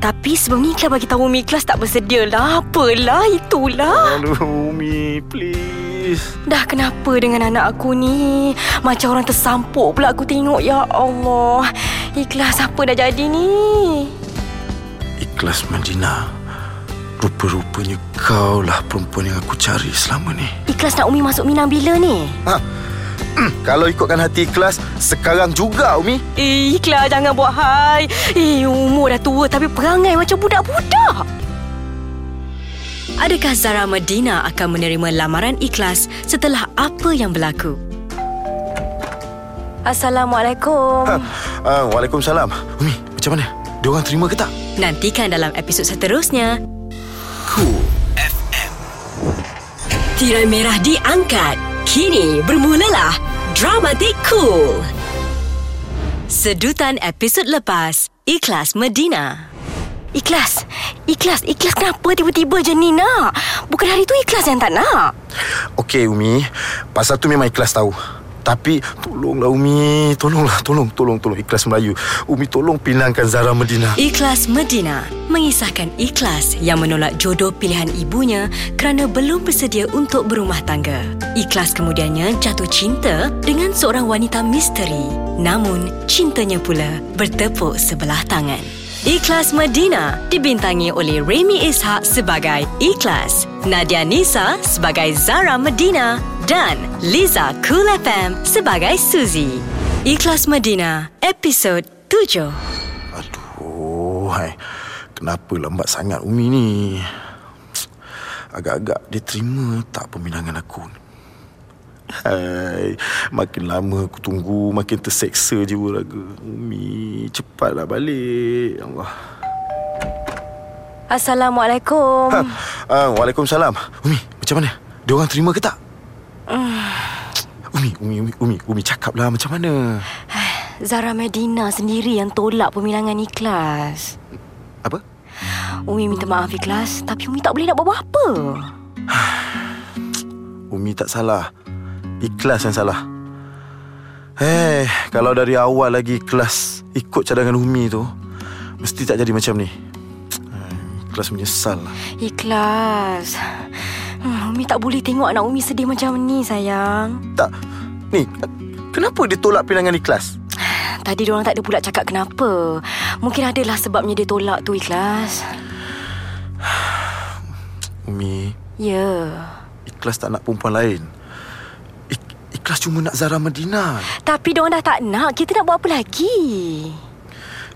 Tapi sebelum ni Ikhlas bagi tahu Umi Ikhlas tak bersedia lah. Apalah itulah. Aduh Umi please. Dah kenapa dengan anak aku ni? Macam orang tersampuk pula aku tengok Ya Allah. Ikhlas apa dah jadi ni? Ikhlas Medina Rupa-rupanya kau lah perempuan yang aku cari selama ni Ikhlas nak Umi masuk Minang bila ni Ha. Kalau ikutkan hati ikhlas Sekarang juga Umi Eh Ikhlas jangan buat hai Eh umur dah tua Tapi perangai macam budak-budak Adakah Zara Medina akan menerima lamaran ikhlas setelah apa yang berlaku? Assalamualaikum. ha. uh, Waalaikumsalam Umi macam mana? Dia orang terima ke tak? Nantikan dalam episod seterusnya. Tirai merah diangkat. Kini bermulalah Dramatik Cool. Sedutan episod lepas, Ikhlas Medina. Ikhlas, Ikhlas, ikhlas kenapa tiba-tiba je ni nak? Bukan hari tu ikhlas yang tak nak. Okey Umi Pasal tu memang ikhlas tahu Tapi Tolonglah Umi Tolonglah Tolong Tolong Tolong Ikhlas Melayu Umi tolong pinangkan Zara Medina Ikhlas Medina mengisahkan ikhlas yang menolak jodoh pilihan ibunya kerana belum bersedia untuk berumah tangga. Ikhlas kemudiannya jatuh cinta dengan seorang wanita misteri. Namun, cintanya pula bertepuk sebelah tangan. Ikhlas Medina dibintangi oleh Remy Ishak sebagai Ikhlas, Nadia Nisa sebagai Zara Medina dan Liza Cool FM sebagai Suzy. Ikhlas Medina, episod 7. Aduh hai. Kenapa lambat sangat Umi ni Agak-agak dia terima tak peminangan aku Hai, makin lama aku tunggu Makin terseksa jiwa raga Umi, cepatlah balik Ya Allah Assalamualaikum. ha, uh, Waalaikumsalam Umi, macam mana? Dia orang terima ke tak? *sighs* Umi, Umi, Umi, Umi, Umi cakaplah macam mana? *sighs* Zara Medina sendiri yang tolak peminangan ikhlas. Apa? Umi minta maaf ikhlas, tapi Umi tak boleh nak buat apa. *sighs* Umi tak salah Ikhlas yang salah Eh, kalau dari awal lagi ikhlas Ikut cadangan Umi tu Mesti tak jadi macam ni Eh, Ikhlas menyesal lah Ikhlas. Hmm, Umi tak boleh tengok anak Umi sedih macam ni, sayang. Tak Ni Kenapa dia tolak pinangan ikhlas? Tadi diorang tak ada pula cakap kenapa. Mungkin adalah sebabnya dia tolak tu ikhlas. *sighs* Umi Ya. Ikhlas tak nak perempuan lain Ikhlas cuma nak Zara Medina Tapi diorang dah tak nak. Kita nak buat apa lagi?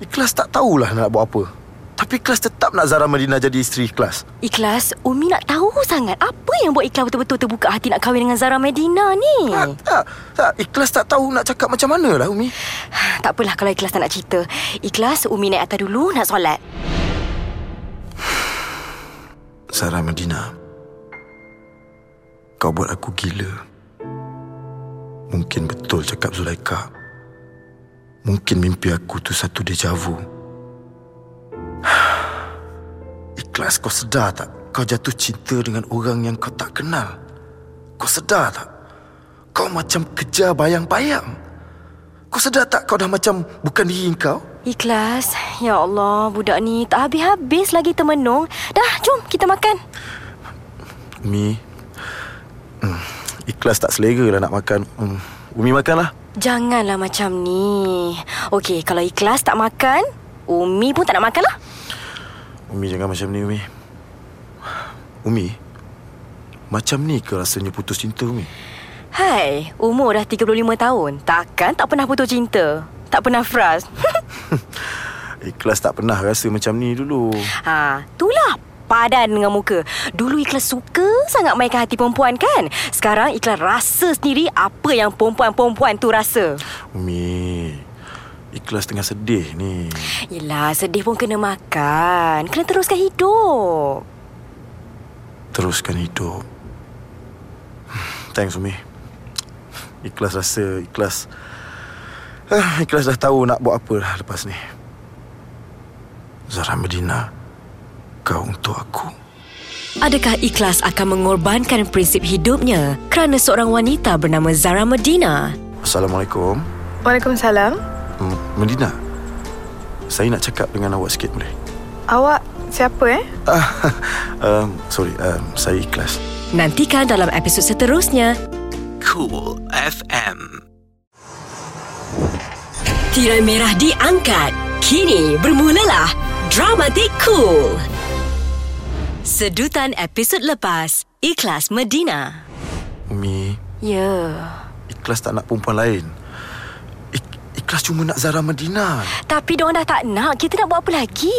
Ikhlas tak tahulah nak buat apa Tapi Ikhlas tetap nak Zara Medina jadi isteri Ikhlas Ikhlas, Umi nak tahu sangat apa yang buat Ikhlas betul-betul terbuka hati nak kahwin dengan Zara Medina ni. tak, tak, tak, Ikhlas tak tahu nak cakap macam mana lah Umi *sighs* Tak apalah kalau Ikhlas tak nak cerita. Ikhlas, Umi naik atas dulu nak solat. *sighs* Zara Medina Kau buat aku gila Mungkin betul cakap Zulaika Mungkin mimpi aku tu satu deja vu. *sighs* Ikhlas kau sedar tak Kau jatuh cinta dengan orang yang kau tak kenal? Kau sedar tak? Kau macam kejar bayang-bayang. Kau sedar tak kau dah macam bukan diri kau? Ikhlas, ya Allah, budak ni tak habis-habis lagi termenung. Dah, jom kita makan. Hmm, Ikhlas tak selera lah nak makan hmm, Umi makanlah Janganlah macam ni. Okey, kalau Ikhlas tak makan, Umi pun tak nak makan lah. Umi jangan macam ni Umi Umi Macam ni ke rasanya putus cinta Umi Hai, umur dah 35 tahun. Takkan tak pernah putus cinta? Tak pernah fras? *laughs* *laughs* Ikhlas tak pernah rasa macam ni dulu ha, itulah padan dengan muka. Dulu Ikhlas suka sangat mainkan hati perempuan kan? Sekarang Ikhlas rasa sendiri apa yang perempuan-perempuan tu rasa. Umi Ikhlas tengah sedih ni Yelah, sedih pun kena makan. Kena teruskan hidup. Teruskan hidup Thanks Umi Ikhlas rasa Ikhlas Ikhlas dah tahu nak buat apa dah lepas ni Zara Medina Kau untuk aku Adakah Ikhlas akan mengorbankan prinsip hidupnya kerana seorang wanita bernama Zara Medina? Assalamualaikum Waalaikumsalam. Hmm, Medina Saya nak cakap dengan awak sikit boleh? Awak siapa eh? Ah, *laughs* um, sorry, um, saya ikhlas. Nantikan dalam episod seterusnya. Cool FM. Tirai merah diangkat. Kini bermulalah Dramatik Cool. Sedutan episod lepas, Ikhlas Medina. Umi, Ya. ikhlas tak nak perempuan lain. Ik- ikhlas cuma nak Zara Medina. Tapi diorang dah tak nak, kita nak buat apa lagi?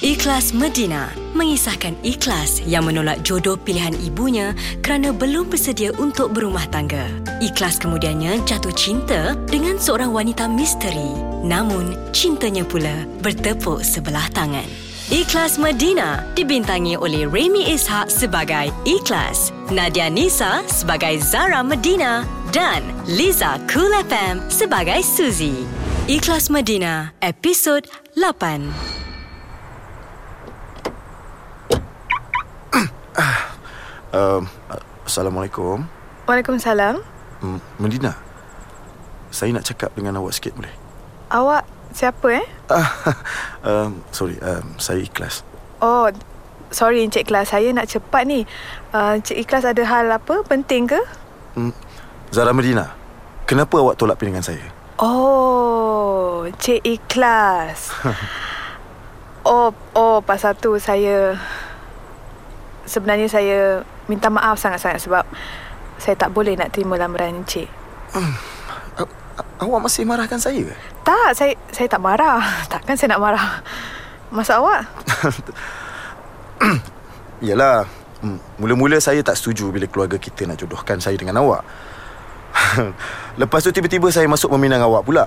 Ikhlas Medina mengisahkan Ikhlas yang menolak jodoh pilihan ibunya kerana belum bersedia untuk berumah tangga. Ikhlas kemudiannya jatuh cinta dengan seorang wanita misteri. Namun, cintanya pula bertepuk sebelah tangan. Ikhlas Medina dibintangi oleh Remy Ishak sebagai Ikhlas, Nadia Nisa sebagai Zara Medina dan Liza Cool FM sebagai Suzy. Ikhlas Medina, episod 8. *coughs* Um, Assalamualaikum. Waalaikumsalam. Medina. Saya nak cakap dengan awak sikit boleh? Awak siapa eh? *laughs* Um, sorry, um, saya ikhlas. Oh, sorry Encik Ikhlas. Saya nak cepat ni. Uh, Encik Ikhlas ada hal apa? Penting ke? Hmm, Zara Medina, kenapa awak tolak pilihan saya? Oh, Encik Ikhlas. *laughs* oh, oh pasal tu saya... Sebenarnya saya minta maaf sangat-sangat sebab saya tak boleh nak terima lamaran Encik. A- awak masih marahkan saya? Tak, saya saya tak marah. Takkan saya nak marah. Masa awak? *coughs* Yalah, hmm, mula-mula saya tak setuju bila keluarga kita nak jodohkan saya dengan awak. *laughs* Lepas tu tiba-tiba saya masuk meminang awak pula.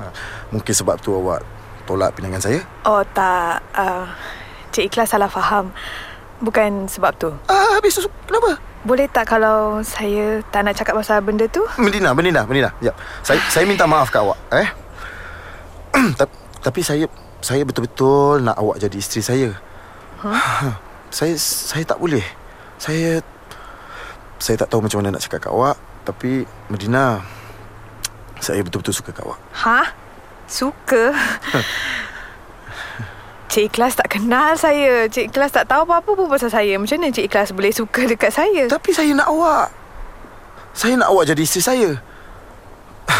*laughs* Mungkin sebab tu awak tolak pinangan saya? Oh, tak. Uh, Cik Ikhlas salah faham. Bukan sebab tu. Ah, habis tu kenapa? Boleh tak kalau saya tak nak cakap pasal benda tu? Medina, Medina, Medina. Ya. Saya saya minta maaf kat awak, eh. *clears throat* tapi, tapi saya saya betul-betul nak awak jadi isteri saya. Huh? *clears throat* Saya saya tak boleh. Saya saya tak tahu macam mana nak cakap kat awak, tapi Medina saya betul-betul suka kat awak. Ha? Suka? *laughs* Cik Ikhlas tak kenal saya. Cik Ikhlas tak tahu apa-apa pun pasal saya. Macam mana Cik Ikhlas boleh suka dekat saya? Tapi saya nak awak. Saya nak awak jadi isteri saya. *sighs*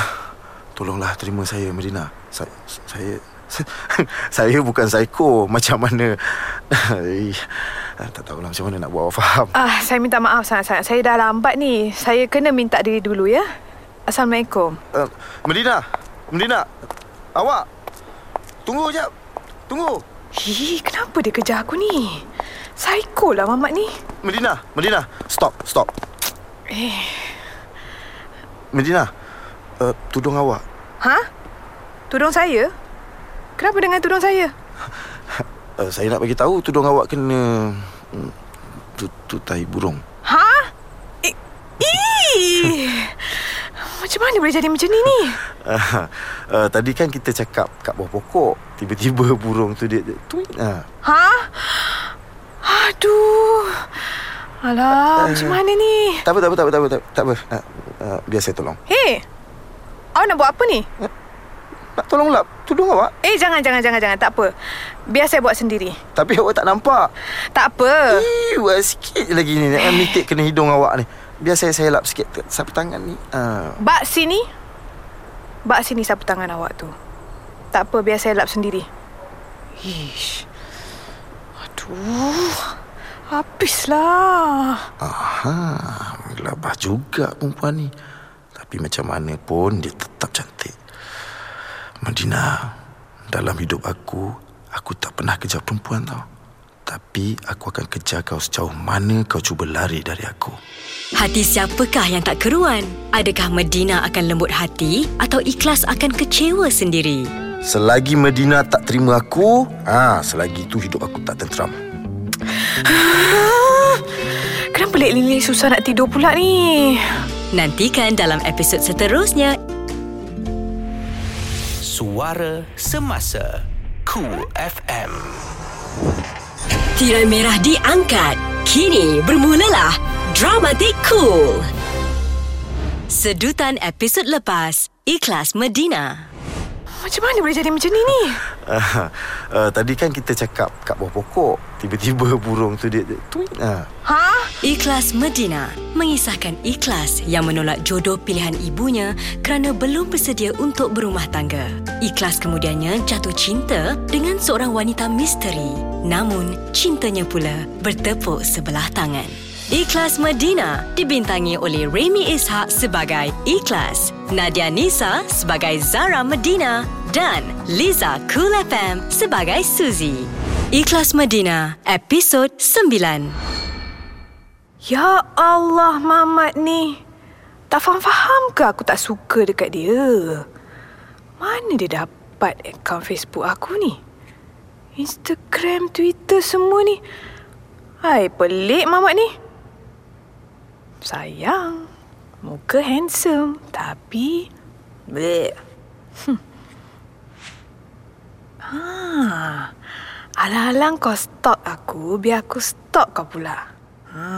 Tolonglah terima saya Medina. Saya saya *laughs* saya bukan psycho macam mana. *sighs* Tak tahulah macam mana nak buat awak faham. Ah, saya minta maaf sangat-sangat. Saya dah lambat ni. Saya kena minta diri dulu ya. Assalamualaikum. Uh, Medina, Medina. Awak. Tunggu jap. Tunggu. Hi, kenapa dia kejar aku ni? Psycho lah mamat ni. Medina, Medina. Stop, stop. Eh, Medina. Uh, tudung awak. ha? Tudung saya? Kenapa dengan tudung saya? Uh, saya nak bagi tahu tudung awak kena mm, tu, tu tai burung. Ha? Eh, ih! Macam mana boleh jadi macam ni ni? Uh, *laughs* uh, tadi kan kita cakap kat bawah pokok. Tiba-tiba *laughs* burung tu dia, dia tweet. Uh. Ha? Aduh. Alah, macam mana ni? Tak apa, tak apa, tak apa, tak apa. Tak, tak apa. Uh, uh, biar saya tolong. Hei, awak nak buat apa ni? Nak tolong lap tudung awak. Eh, jangan, jangan, jangan, jangan. Tak apa. Biar saya buat sendiri. Tapi awak tak nampak. Tak apa. Iu, sikit lagi ni. Nak *sighs* mitik kena hidung awak ni. Biar saya saya lap sikit sapu tangan ni. Uh. Bak sini. Bak sini sapu tangan awak tu. Tak apa, biar saya lap sendiri. Ish. Aduh. Habislah. Aha, gelabah juga perempuan ni. Tapi macam mana pun dia tetap cantik. Medina, dalam hidup aku, aku tak pernah kejar perempuan tau. Tapi aku akan kejar kau sejauh mana kau cuba lari dari aku. Hati siapakah yang tak keruan? Adakah Medina akan lembut hati atau ikhlas akan kecewa sendiri? Selagi Medina tak terima aku, ah, selagi itu hidup aku tak tenteram. *sighs* Kenapa Lek susah nak tidur pula ni? Nantikan dalam episod seterusnya Suara Semasa Cool FM Tirai merah diangkat. Kini bermulalah Dramatik Cool. Sedutan episod lepas, Ikhlas Medina. Macam mana boleh jadi macam ni ni? Uh, *laughs* uh, tadi kan kita cakap kat bawah pokok. Tiba-tiba *laughs* burung tu dia, dia tweet. Uh. Ha? Ikhlas Medina mengisahkan ikhlas yang menolak jodoh pilihan ibunya kerana belum bersedia untuk berumah tangga. Ikhlas kemudiannya jatuh cinta dengan seorang wanita misteri. Namun, cintanya pula bertepuk sebelah tangan. Ikhlas Medina dibintangi oleh Remy Ishak sebagai Ikhlas, Nadia Nisa sebagai Zara Medina dan Liza Cool FM sebagai Suzy. Ikhlas Medina, episod 9. Ya Allah, Mamat ni. Tak faham-faham ke aku tak suka dekat dia? Mana dia dapat akaun Facebook aku ni? Instagram, Twitter semua ni. Hai, pelik Mamat ni. Sayang. Muka handsome. Tapi... Bleh. Hmm. Ha. Alang-alang kau stalk aku, biar aku stalk kau pula. Ha.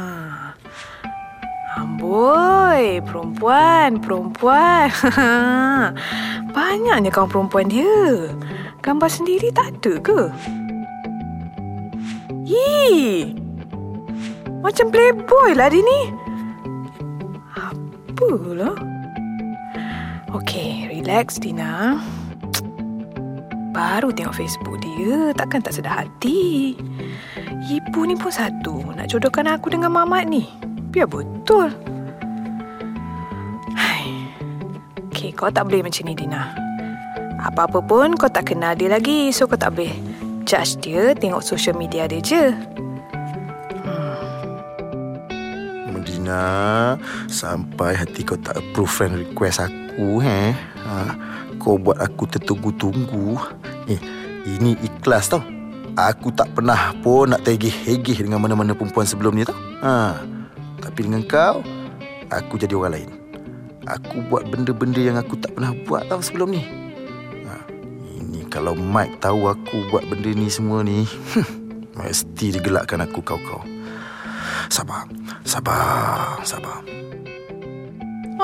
Amboi, perempuan, perempuan. *laughs* Banyaknya kawan perempuan dia. Gambar sendiri tak ada ke? Ih, macam playboy lah dia ni. Apalah. Okey, relax Dina. Baru tengok Facebook dia, takkan tak sedar hati. Ibu ni pun satu, nak jodohkan aku dengan Mamat ni. Biar betul. Hai. Okey, kau tak boleh macam ni Dina. Apa-apa pun kau tak kenal dia lagi, so kau tak boleh judge dia tengok social media dia je. Medina Sampai hati kau tak approve friend request aku eh? ha, Kau buat aku tertunggu-tunggu. Eh, ini ikhlas tau. Aku tak pernah pun nak tegih-hegih dengan mana-mana perempuan sebelum ni tau. Ha, Tapi dengan kau Aku jadi orang lain. Aku buat benda-benda yang aku tak pernah buat tau sebelum ni. Ha, Ini kalau Mike tahu aku buat benda ni semua ni *laughs* Mesti digelakkan aku kau-kau Sabar Sabar Sabar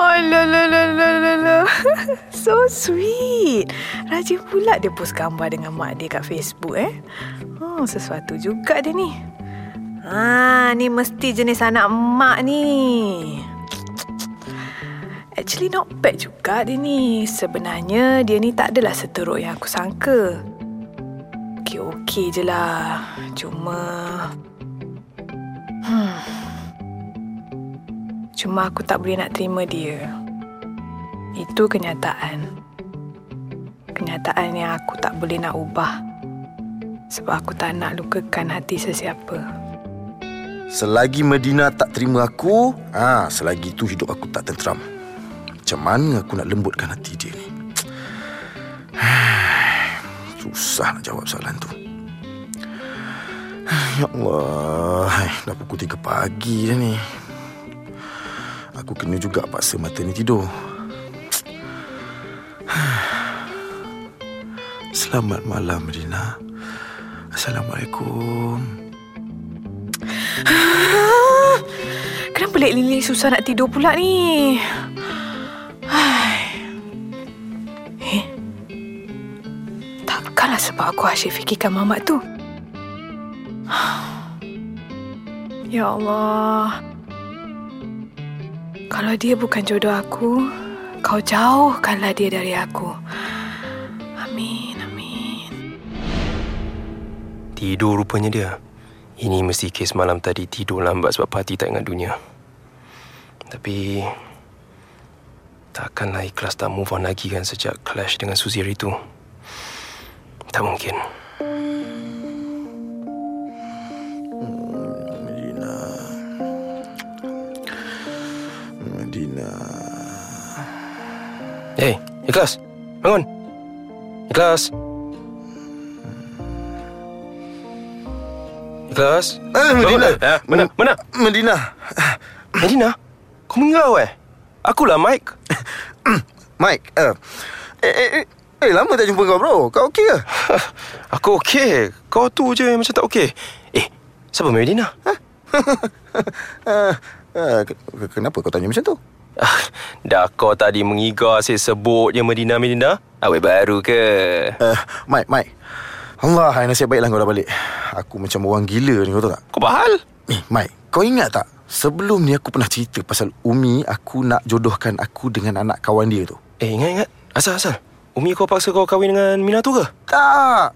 Alah, la, la, la, la, la. *laughs* So sweet. Rajin pula dia post gambar dengan mak dia kat Facebook eh. Oh, sesuatu juga dia ni. Ha, ni mesti jenis anak mak ni. Actually not bad juga dia ni. Sebenarnya dia ni tak adalah seteruk yang aku sangka. Okey-okey je lah. Cuma... Hmm. Cuma aku tak boleh nak terima dia. Itu kenyataan. Kenyataan yang aku tak boleh nak ubah. Sebab aku tak nak lukakan hati sesiapa. Selagi Medina tak terima aku ah, Selagi tu hidup aku tak tenteram Macam mana aku nak lembutkan hati dia ni *sighs* Susah nak jawab soalan tu *sighs* Ya Allah Dah pukul 3 pagi dah ni Aku kena juga paksa mata ni tidur *sighs* Selamat malam Medina Assalamualaikum *sighs* Kenapa Lek Lili susah nak tidur pula ni? Eh? Takkanlah sebab aku asyik fikirkan Mamat tu. Ya Allah. Kalau dia bukan jodoh aku, kau jauhkanlah dia dari aku. Amin, amin. Tidur rupanya dia. Ini mesti kes malam tadi tidur lambat sebab parti tak ingat dunia. Tapi... Takkanlah ikhlas tak move on lagi kan sejak clash dengan Suzy hari itu. Tak mungkin. Hey, ikhlas. Bangun. Ikhlas. Ikhlas. Eh, Medina. Bangun, eh. Mana? Mana? Medina Medina? Kau mengau eh? Akulah Mike. *coughs* Mike uh, eh, eh, eh, eh, lama tak jumpa kau bro Kau okey ke? *laughs* Aku okey. Kau tu je yang macam tak okey. Eh, siapa Medina? uh, uh, *laughs* ke- kenapa kau tanya macam tu? Ah, dah kau tadi mengigar asyik sebut je Medina Medina. Awet baru ke? Uh, Mike, Mike Allah, hai, nasib baiklah kau dah balik Aku macam orang gila ni, kau tahu tak? Kau bahal? Eh, Mike, kau ingat tak? Sebelum ni aku pernah cerita pasal Umi Aku nak jodohkan aku dengan anak kawan dia tu Eh, ingat ingat. Asal asal. Umi kau paksa kau kahwin dengan Mina tu ke? Tak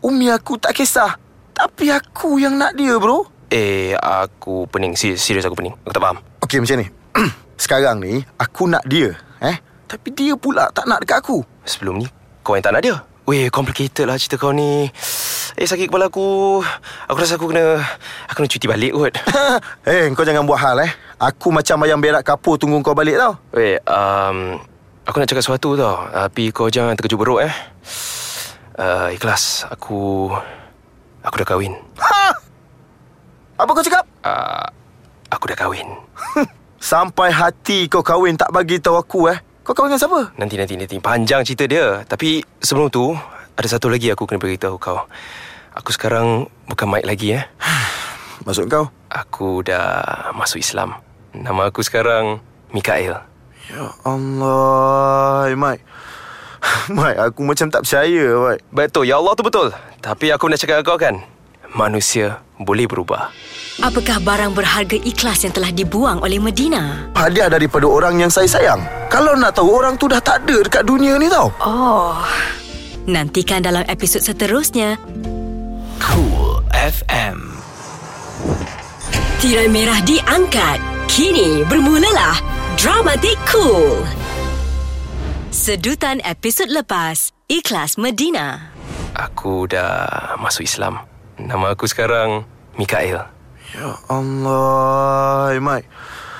Umi aku tak kisah Tapi aku yang nak dia bro Eh, aku pening. Serius, serius aku pening. Aku tak faham. Okey macam ni *clears throat* Sekarang ni Aku nak dia Eh Tapi dia pula tak nak dekat aku Sebelum ni, kau yang tak nak dia. Weh, complicated lah cerita kau ni. Eh, sakit kepala aku. Aku rasa aku kena... Aku kena cuti balik kot. *laughs* Eh kau jangan buat hal eh Aku macam ayam berak kapur Tunggu kau balik tau Weh, um, aku nak cakap sesuatu tau. Tapi kau jangan terkejut beruk eh. Uh, ikhlas, aku... Aku dah kahwin. ha! Apa kau cakap? Uh, aku dah kahwin. *laughs* Sampai hati kau kahwin Tak bagi tahu aku eh Kau kahwin dengan siapa? Nanti, nanti, nanti. Panjang cerita dia. Tapi sebelum tu, ada satu lagi aku kena beritahu kau. Aku sekarang bukan Mike lagi eh. *sighs* Maksud kau? Aku dah masuk Islam. Nama aku sekarang Mikael. Ya Allah, eh, Mike. *sighs* Mike, aku macam tak percaya, Mike. Betul, ya Allah tu betul. Tapi aku nak cakap kau kan, manusia boleh berubah. Apakah barang berharga ikhlas yang telah dibuang oleh Medina? Hadiah daripada orang yang saya sayang. Kalau nak tahu, orang tu dah tak ada dekat dunia ni tau. Oh. Nantikan dalam episod seterusnya. Cool FM. Tirai merah diangkat. Kini bermulalah Dramatik Cool. Sedutan episod lepas, Ikhlas Medina. Aku dah masuk Islam. Nama aku sekarang Mikael. Ya Allah, eh, Mike.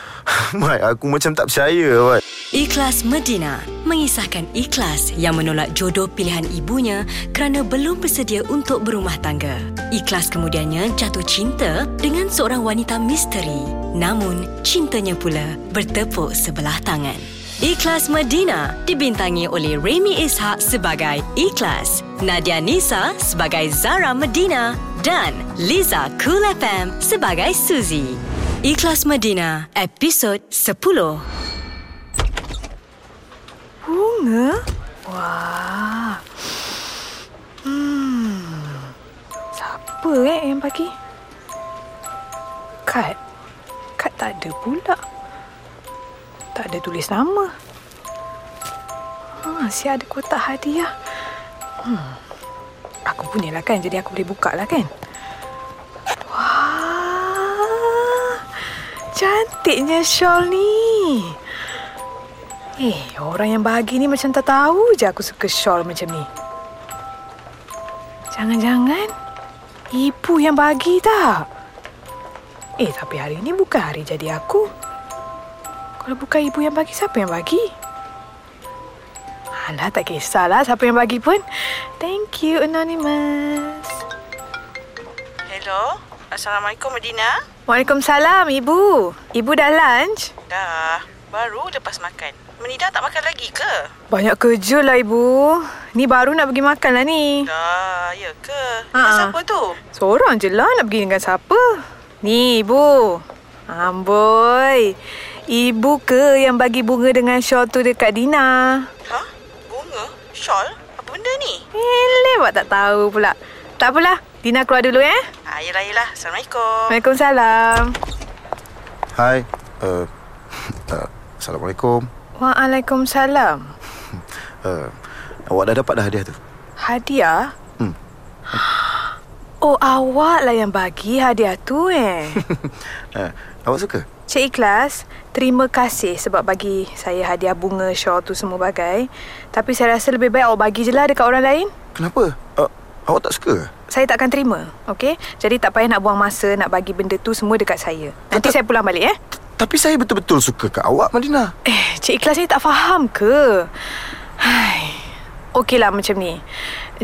*laughs* Mike, aku macam tak percaya, Mike. Ikhlas Medina mengisahkan ikhlas yang menolak jodoh pilihan ibunya kerana belum bersedia untuk berumah tangga. Ikhlas kemudiannya jatuh cinta dengan seorang wanita misteri. Namun, cintanya pula bertepuk sebelah tangan. Ikhlas Medina dibintangi oleh Remy Ishak sebagai Ikhlas, Nadia Nisa sebagai Zara Medina dan Liza Cool FM sebagai Suzy. Ikhlas Medina, episod 10. Bunga? Wah. Hmm. Siapa eh yang bagi? Kad. Kad tak ada pula. Tak ada tulis nama. Ha, si ada kotak hadiah. Hmm. Aku punya lah kan, jadi aku boleh buka lah kan. Wah. Cantiknya shawl ni. Eh, orang yang bagi ni macam tak tahu je aku suka shawl macam ni. Jangan-jangan ibu yang bagi tak? Eh, tapi hari ni bukan hari jadi aku. Kalau bukan ibu yang bagi, siapa yang bagi? Alah, tak kisahlah siapa yang bagi pun. Thank you, Anonymous. Hello. Assalamualaikum Medina. Waalaikumsalam, Ibu. Ibu dah lunch? Dah. Baru lepas makan. Medina tak makan lagi ke? Banyak kerja lah, Ibu. Ni baru nak pergi makan lah ni. Dah, ya ke? Ha, Dengan ha. siapa tu? Seorang je lah nak pergi dengan siapa? Ni, Ibu. Amboi. Ibu ke yang bagi bunga dengan shawl tu dekat Dina? Ha? Bunga? Shawl? Apa benda ni? Eh, buat tak tahu pula. Tak apalah. Dina keluar dulu eh. Ah, yelah, yelah. Assalamualaikum. Waalaikumsalam. Hai. Uh, uh, *laughs* Assalamualaikum. Waalaikumsalam. Uh, *laughs* awak dah dapat dah hadiah tu? Hadiah? Hmm. *gasps* Oh, awak lah yang bagi hadiah tu eh. uh, *laughs* awak suka? Cik Ikhlas, terima kasih sebab bagi saya hadiah bunga, shawl tu semua bagai. Tapi saya rasa lebih baik awak bagi je lah dekat orang lain. Kenapa? Uh, awak tak suka? Saya tak akan terima, okey? Jadi tak payah nak buang masa nak bagi benda tu semua dekat saya. Nanti saya pulang balik eh. Tapi saya betul-betul suka kat awak, Madina. Eh, Cik Ikhlas ni tak faham ke? Hai. Okeylah macam ni.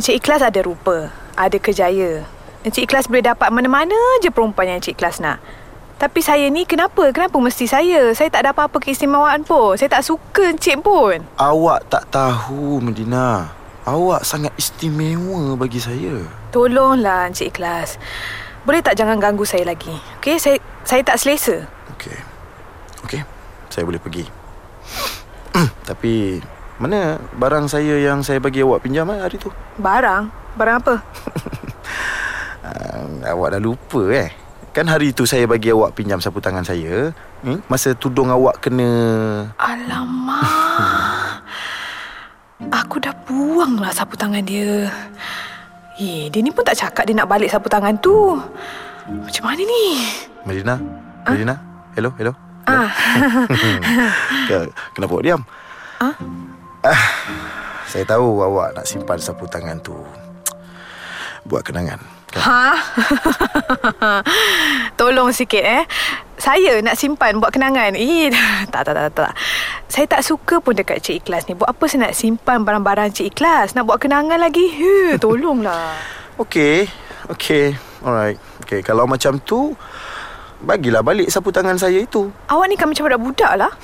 Cik Ikhlas ada rupa, ada kerjaya. Cik Ikhlas boleh dapat mana-mana je perempuan yang Cik Ikhlas nak. Tapi saya ni kenapa? Kenapa mesti saya? Saya tak ada apa-apa keistimewaan pun. Saya tak suka Cik pun. Awak tak tahu, Medina. Awak sangat istimewa bagi saya. Tolonglah Encik Ikhlas. Boleh tak jangan ganggu saya lagi? Okey, saya saya tak selesa. Okey. Okey. Saya boleh pergi. *clears throat* Tapi mana barang saya yang saya bagi awak pinjam eh, hari tu? Barang? Barang apa? Uh, *laughs* awak dah lupa eh? Kan hari tu saya bagi awak pinjam sapu tangan saya hmm? Masa tudung awak kena Alamak. Aku dah buang lah sapu tangan dia. Eh, dia ni pun tak cakap dia nak balik sapu tangan tu. Macam mana ni? Medina? Medina? Hello? Hello? Ah. *laughs* Ke- Kenapa awak diam? Ah? Ah, saya tahu awak nak simpan sapu tangan tu Buat kenangan? Ha? *laughs* Tolong sikit eh. Saya nak simpan buat kenangan. Eh, *laughs* tak, tak, tak, tak. Saya tak suka pun dekat Cik Ikhlas ni. Buat apa saya nak simpan barang-barang Cik Ikhlas? Nak buat kenangan lagi? He, *laughs* tolonglah. Okey Okey Alright Okey Kalau macam tu Bagilah balik sapu tangan saya itu Awak ni kan macam budak-budak lah.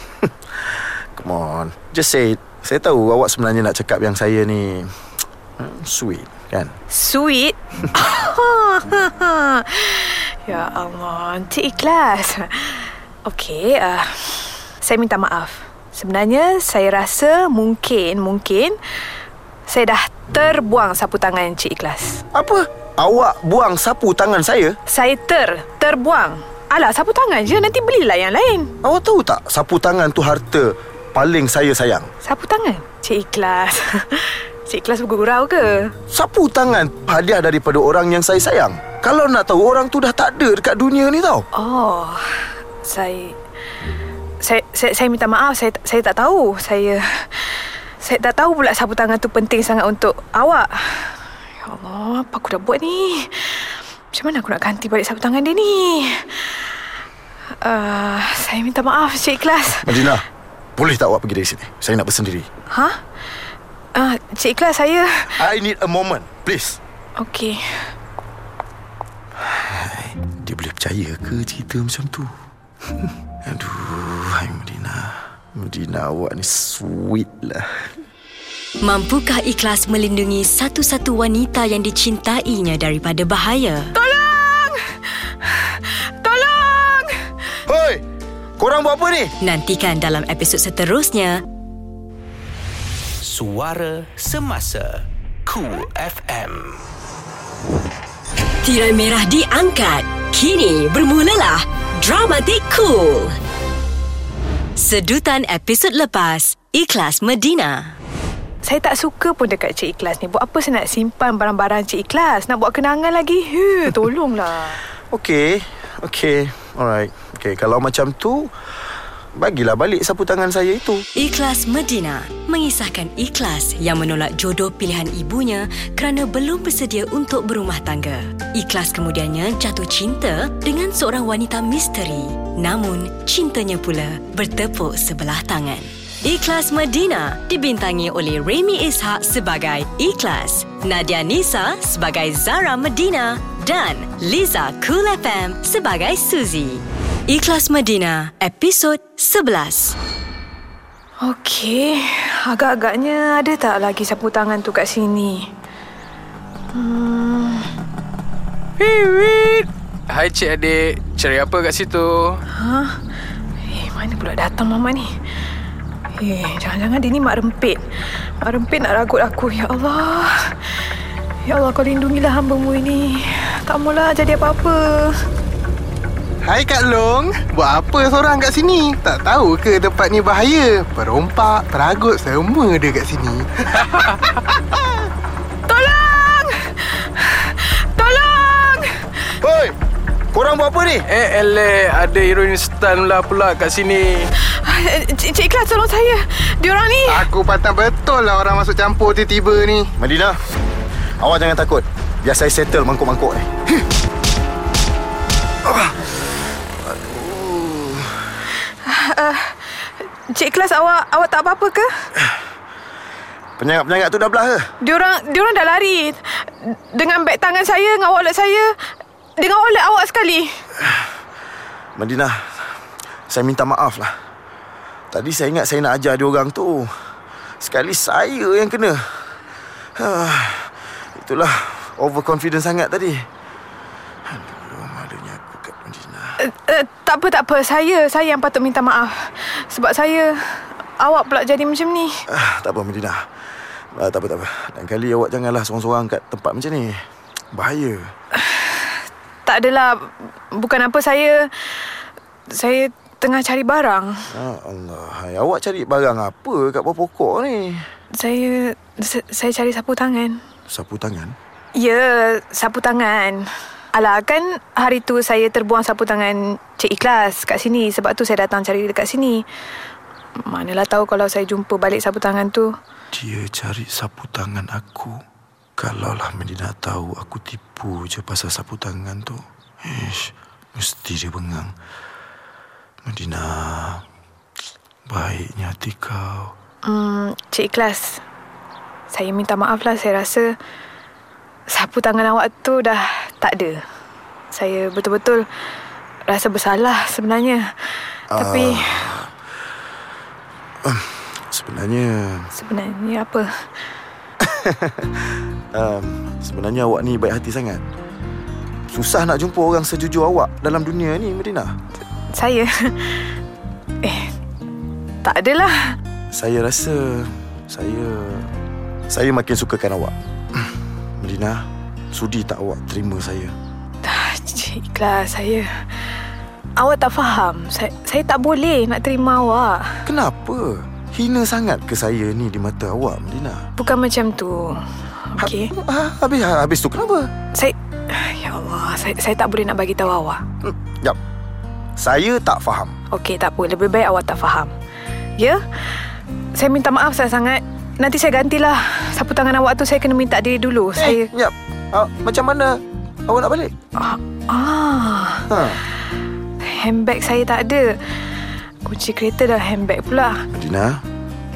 Come on Just say it Saya tahu awak sebenarnya nak cakap yang saya ni hmm, Sweet kan Sweet? *laughs* Ya Allah, Encik ikhlas. Okey, uh, saya minta maaf. Sebenarnya saya rasa mungkin, mungkin saya dah terbuang sapu tangan Encik ikhlas. Apa? Awak buang sapu tangan saya? Saya ter, terbuang. Alah, sapu tangan je. Nanti belilah yang lain. Awak tahu tak sapu tangan tu harta paling saya sayang? Sapu tangan? Cik ikhlas. *laughs* Cik ikhlas bergurau ke? Sapu tangan hadiah daripada orang yang saya sayang. Kalau nak tahu orang tu dah tak ada dekat dunia ni tau. Oh, saya... Saya, saya, saya minta maaf, saya, saya tak tahu. Saya saya tak tahu pula sapu tangan tu penting sangat untuk awak. Ya Allah, apa aku dah buat ni? Macam mana aku nak ganti balik sapu tangan dia ni? Uh, saya minta maaf, Cik Ikhlas. Madina, boleh tak awak pergi dari sini? Saya nak bersendiri. Ha? Uh, Cik Ikhlas, saya... I need a moment, please. Okey. Dia boleh percaya ke cerita macam tu? *laughs* Aduh, hai Medina. Medina awak ni sweet lah. Mampukah ikhlas melindungi satu-satu wanita yang dicintainya daripada bahaya? Tolong! Tolong! Hoi! Korang buat apa ni? Nantikan dalam episod seterusnya. Suara Semasa Cool FM Tirai merah diangkat. Kini bermulalah Dramatik Cool. Sedutan episod lepas, Ikhlas Medina. Saya tak suka pun dekat Cik Ikhlas ni. Buat apa saya nak simpan barang-barang Cik Ikhlas? Nak buat kenangan lagi? He, tolonglah. *laughs* Okey, okey. Alright. Okey, kalau macam tu, bagilah balik sapu tangan saya itu. Ikhlas Medina mengisahkan ikhlas yang menolak jodoh pilihan ibunya kerana belum bersedia untuk berumah tangga. Ikhlas kemudiannya jatuh cinta dengan seorang wanita misteri. Namun, cintanya pula bertepuk sebelah tangan. Ikhlas Medina dibintangi oleh Remy Ishak sebagai Ikhlas, Nadia Nisa sebagai Zara Medina dan Liza Cool FM sebagai Suzy. Ikhlas Medina, episod 11. Okey, agak-agaknya ada tak lagi sapu tangan tu kat sini? Hmm, Wiwit. Hai cik adik, cari apa kat situ? ha? Eh, mana pula datang mama ni? Eh, jangan-jangan dia ni mak rempit. Mak rempit nak ragut aku. Ya Allah. Ya Allah, kau lindungilah hamba-mu ini. Tak maulah jadi apa-apa. Hai Kak Long, buat apa seorang kat sini? Tak tahu ke tempat ni bahaya? Perompak, peragut semua ada kat sini. *laughs* Tolong! Tolong! Hoi! Korang buat apa ni? Eh eleh, ada heroin stun lah pula kat sini. Eh, Cik, Cik Ikhlas, tolong saya. Diorang ni... Aku patang betul lah orang masuk campur tiba-tiba ni. Madina, awak jangan takut. Biar saya settle mangkuk-mangkuk ni. Cik Ikhlas, awak awak tak apa-apa ke? Penyangat-penyangat tu dah belah ke? Diorang, diorang dah lari. Dengan beg tangan saya, dengan wallet saya. Dengan wallet awak sekali. Madina, saya minta maaf lah. Tadi saya ingat saya nak ajar dia orang tu. Sekali saya yang kena. Ah, itulah overconfident sangat tadi. Aduh, malunya aku kat Madina. Uh, uh, tak apa, tak apa. Saya, saya yang patut minta maaf. Sebab saya, awak pula jadi macam ni. Ah, tak apa Madina. Ah, tak apa, tak apa. Lain kali awak janganlah seorang-seorang kat tempat macam ni. Bahaya. Tak adalah. Bukan apa saya... Saya tengah cari barang. Ya Allah. Hai, awak cari barang apa kat bawah pokok ni? Saya... Saya, saya cari sapu tangan. Sapu tangan? Ya, sapu tangan. Alah, kan hari tu saya terbuang sapu tangan Cik Ikhlas kat sini. Sebab tu saya datang cari dekat sini. Manalah tahu kalau saya jumpa balik sapu tangan tu. Dia cari sapu tangan aku. Kalaulah Medina tahu aku tipu je pasal sapu tangan tu. Ish, mesti dia bengang. Medina, baiknya hati kau. Hmm, Cik Ikhlas. Saya minta maaf lah. Saya rasa sapu tangan awak tu dah tak ada. Saya betul-betul rasa bersalah sebenarnya. Tapi Sebenarnya, sebenarnya apa? um, *laughs* sebenarnya awak ni baik hati sangat. Susah nak jumpa orang sejujur awak dalam dunia ni, Medina. Saya... *laughs* Eh, tak adalah. Saya rasa saya saya makin sukakan awak. *clears throat* Medina, sudi tak awak terima saya? Dah, Cik Ikhlas, saya... Awak tak faham. Saya, saya tak boleh nak terima awak. Kenapa? Hina sangat ke saya ni di mata awak, Medina? Bukan macam tu. Okey. Ha, habis habis tu kenapa? Saya... Ya Allah, saya, saya tak boleh nak bagi tahu awak. Hmm, Jap. Saya tak faham. Okey, tak apa. Lebih baik awak tak faham. Ya? Saya minta maaf sangat-sangat. Nanti saya gantilah. Sapu tangan awak tu saya kena minta diri dulu. Eh, Saya... Jap. Ah, macam mana awak nak balik? Ah, ah. Ha. Handbag saya tak ada. Kunci kereta dalam handbag pula. Medina,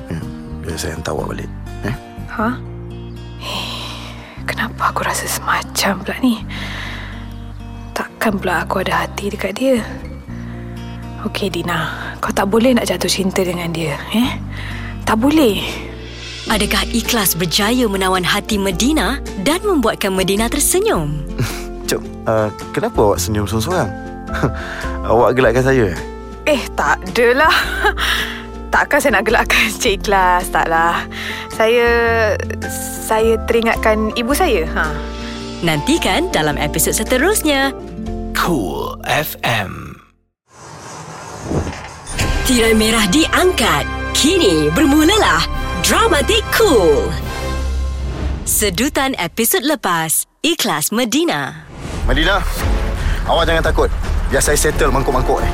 hmm, biar saya hantar awak balik. Eh? Ha? Eh, Kenapa aku rasa semacam pula ni? Takkan pula aku ada hati dekat dia? Okey Dina, kau tak boleh nak jatuh cinta dengan dia, eh? Tak boleh. Adakah ikhlas berjaya menawan hati Medina dan membuatkan Medina tersenyum? *laughs* Cuk, uh, kenapa awak senyum seorang-seorang? *laughs* awak gelakkan saya? Eh, tak adalah. *laughs* Takkan saya nak gelakkan Cik Ikhlas, taklah. Saya... Saya teringatkan ibu saya. Ha. Nantikan dalam episod seterusnya. Cool FM. Tirai merah diangkat. Kini bermulalah Dramatik Cool. Sedutan episod lepas, Ikhlas Medina. Medina, awak jangan takut. Biar saya settle mangkuk-mangkuk ni.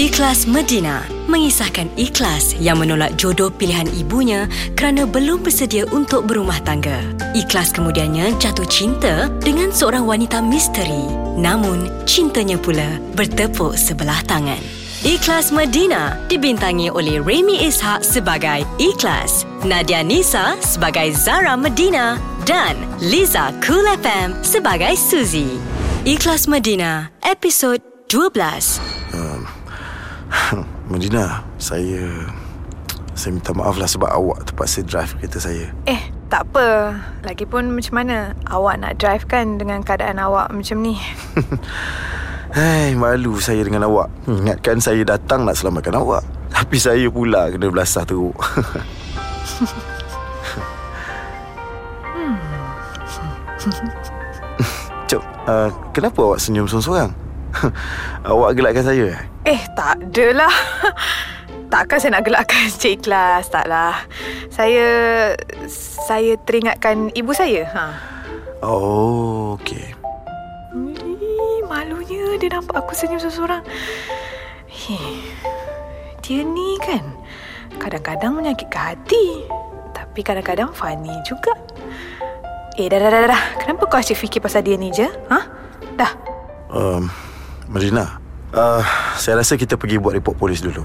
Ikhlas Medina mengisahkan ikhlas yang menolak jodoh pilihan ibunya kerana belum bersedia untuk berumah tangga. Ikhlas kemudiannya jatuh cinta dengan seorang wanita misteri. Namun, cintanya pula bertepuk sebelah tangan. Ikhlas Medina dibintangi oleh Remy Ishak sebagai Ikhlas, Nadia Nisa sebagai Zara Medina dan Liza Cool FM sebagai Suzy. Ikhlas Medina, episod 12. *laughs* Medina, saya... Saya minta maaf lah sebab awak terpaksa drive kereta saya. Eh, tak apa. Lagipun macam mana awak nak drive kan dengan keadaan awak macam ni? *laughs* Hai, malu saya dengan awak. Ingatkan saya datang nak selamatkan awak. Tapi saya pula kena belasah teruk. *laughs* Cuk, uh, kenapa awak senyum seorang-seorang? *laughs* awak gelakkan saya? Eh, tak adalah. Takkan saya nak gelakkan *laughs* Cik Ikhlas, taklah. Saya... Saya teringatkan ibu saya. Ha. Oh, okey. Ih, malunya dia nampak aku senyum seorang. Heh, dia ni kan kadang-kadang menyakitkan hati. Tapi kadang-kadang funny juga. Eh, dah, dah, dah, dah. Kenapa kau asyik fikir pasal dia ni je? Ha? Dah. Um, Marina, uh, saya rasa kita pergi buat report polis dulu.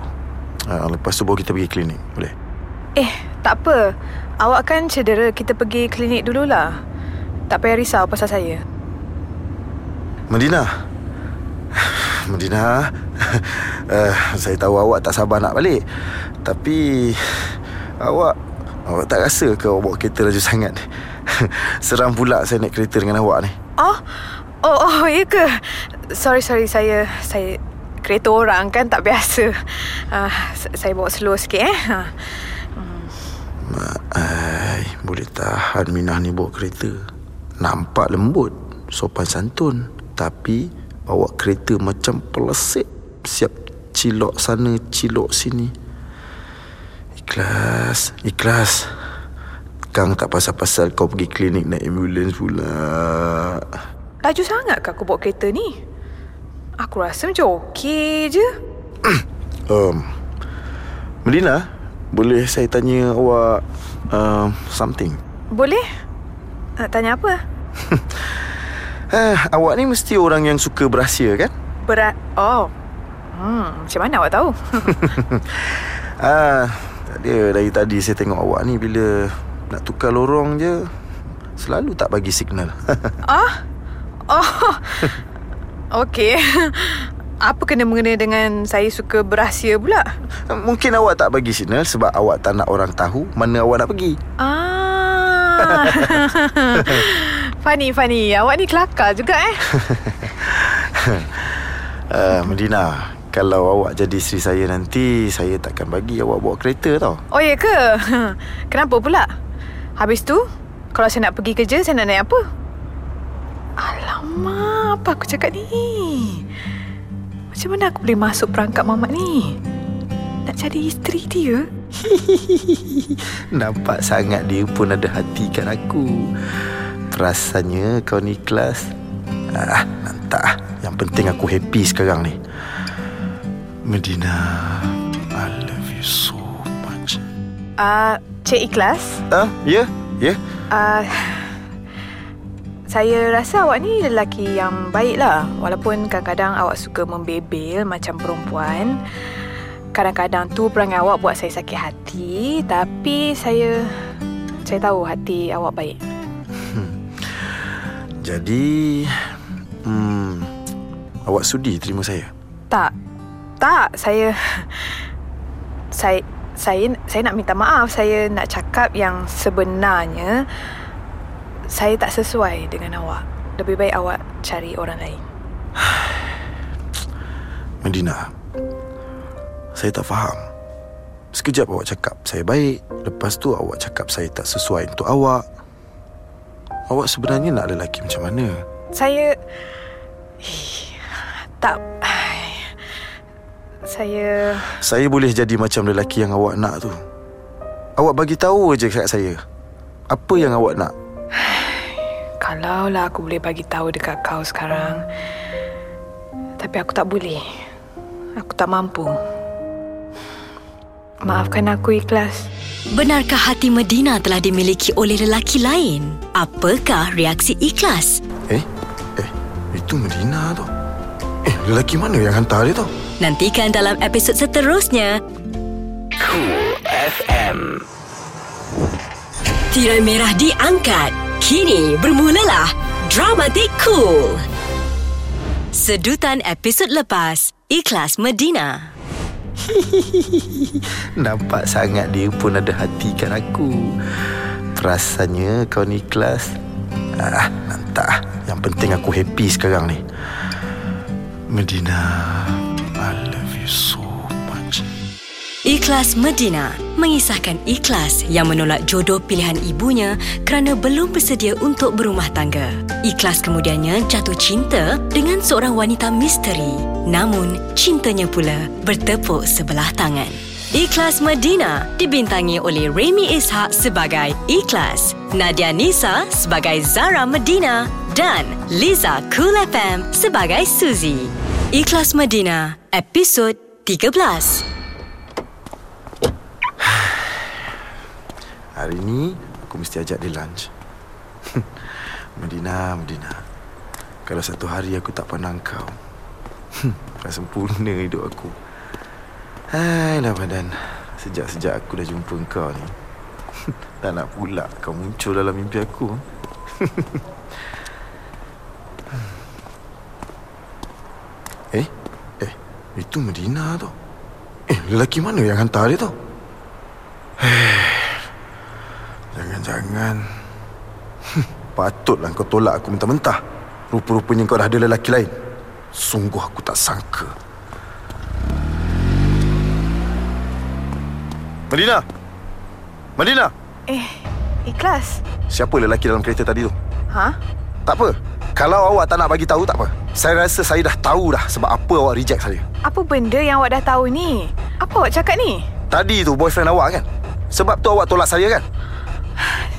Uh, lepas tu baru kita pergi klinik, boleh? Eh, tak apa. Awak kan cedera, kita pergi klinik dululah. Tak payah risau pasal saya. Medina Medina uh, Saya tahu awak tak sabar nak balik Tapi Awak Awak tak rasa ke awak bawa kereta laju sangat Seram pula saya naik kereta dengan awak ni Oh, oh, oh, ya ke? Sorry, sorry, saya, saya kereta orang kan tak biasa. Uh, saya bawa slow sikit eh. Ha. Ai, boleh tahan Minah ni bawa kereta Nampak lembut Sopan santun Tapi Bawa kereta macam pelesik Siap cilok sana Cilok sini Ikhlas Ikhlas Kang tak pasal-pasal kau pergi klinik naik ambulans pula Laju sangat ke aku bawa kereta ni? Aku rasa macam okey je. *clears throat* um, Melina Boleh saya tanya awak um, Something Boleh? Nak tanya apa? *laughs* eh, Awak ni mesti orang yang suka berahsia kan? Berat. Oh. Hmm, macam mana awak tahu? *laughs* Ah, tak ada dari tadi saya tengok awak ni bila nak tukar lorong je selalu tak bagi signal. *laughs* ah? Oh. Okey. *laughs* Apa kena mengena dengan saya suka berahsia pula? Mungkin awak tak bagi signal sebab awak tak nak orang tahu mana awak nak pergi. Ah, *laughs* Fani, Fani. Awak ni kelakar juga eh. uh, *laughs* Medina Kalau awak jadi isteri saya nanti Saya takkan bagi awak bawa kereta tau Oh, ya ke? Kenapa pula? Habis tu, kalau saya nak pergi kerja, saya nak naik apa? Alamak, apa aku cakap ni? Macam mana aku boleh masuk perangkap mamat ni? Nak jadi isteri dia? *laughs* Nampak sangat dia pun ada hati kat aku Perasannya kau ni ikhlas Ah, nantak ah. Yang penting aku happy sekarang ni Medina I love you so much Ah, uh, Cik Ikhlas? Ah, ya, ya Uh, saya rasa awak ni lelaki yang baik lah Walaupun kadang-kadang awak suka membebel macam perempuan Kadang-kadang tu perangai awak buat saya sakit hati. Tapi saya Saya tahu hati awak baik. Jadi hmm, Awak sudi terima saya? Tak. Tak Saya Saya saya saya nak minta maaf. Saya nak cakap yang sebenarnya saya tak sesuai dengan awak. Lebih baik awak cari orang lain. *sighs* Medina Saya tak faham. Sekejap awak cakap saya baik Lepas tu awak cakap saya tak sesuai untuk awak. Awak sebenarnya nak lelaki macam mana? saya tak saya Saya boleh jadi macam lelaki yang awak nak tu. Awak bagi tahu aja kat saya. Apa yang awak nak? Kalaulah aku boleh bagi tahu dekat kau sekarang. Tapi aku tak boleh. Aku tak mampu. Maafkan aku ikhlas. Benarkah hati Medina telah dimiliki oleh lelaki lain? Apakah reaksi ikhlas? Eh? Eh, itu Medina tu Eh, lelaki mana yang hantar dia tu? Nantikan dalam episod seterusnya. Cool FM. Tirai merah diangkat. Kini bermulalah Dramatik Cool. Sedutan episod lepas, Ikhlas Medina. *laughs* Nampak sangat dia pun ada hati kat aku Perasannya kau ni ikhlas Ah, nantak ah. Yang penting aku happy sekarang ni Medina I love you so Ikhlas Medina mengisahkan ikhlas yang menolak jodoh pilihan ibunya kerana belum bersedia untuk berumah tangga. Ikhlas kemudiannya jatuh cinta dengan seorang wanita misteri. Namun, cintanya pula bertepuk sebelah tangan. Ikhlas Medina dibintangi oleh Remy Ishak sebagai Ikhlas, Nadia Nisa sebagai Zara Medina dan Liza Cool FM sebagai Suzy. Ikhlas Medina, episod 13. Hari ni aku mesti ajak dia lunch. *laughs* Medina, Medina. Kalau satu hari aku tak pandang kau *laughs* Dah sempurna hidup aku. Hai lah badan. Sejak-sejak aku dah jumpa kau ni *laughs* Tak nak pula kau muncul dalam mimpi aku. Eh, eh, itu Medina tu? Eh, lelaki mana yang hantar dia tu? Jangan-jangan *laughs* Patutlah kau tolak aku mentah-mentah. Rupa-rupanya kau dah ada lelaki lain. Sungguh aku tak sangka. Medina! Medina! Eh, ikhlas. Siapa lelaki dalam kereta tadi tu? Ha? Tak apa. Kalau awak tak nak bagi tahu tak apa. Saya rasa saya dah tahu dah Sebab apa awak reject saya. Apa benda yang awak dah tahu ni? Apa awak cakap ni? Tadi tu boyfriend awak kan? Sebab tu awak tolak saya kan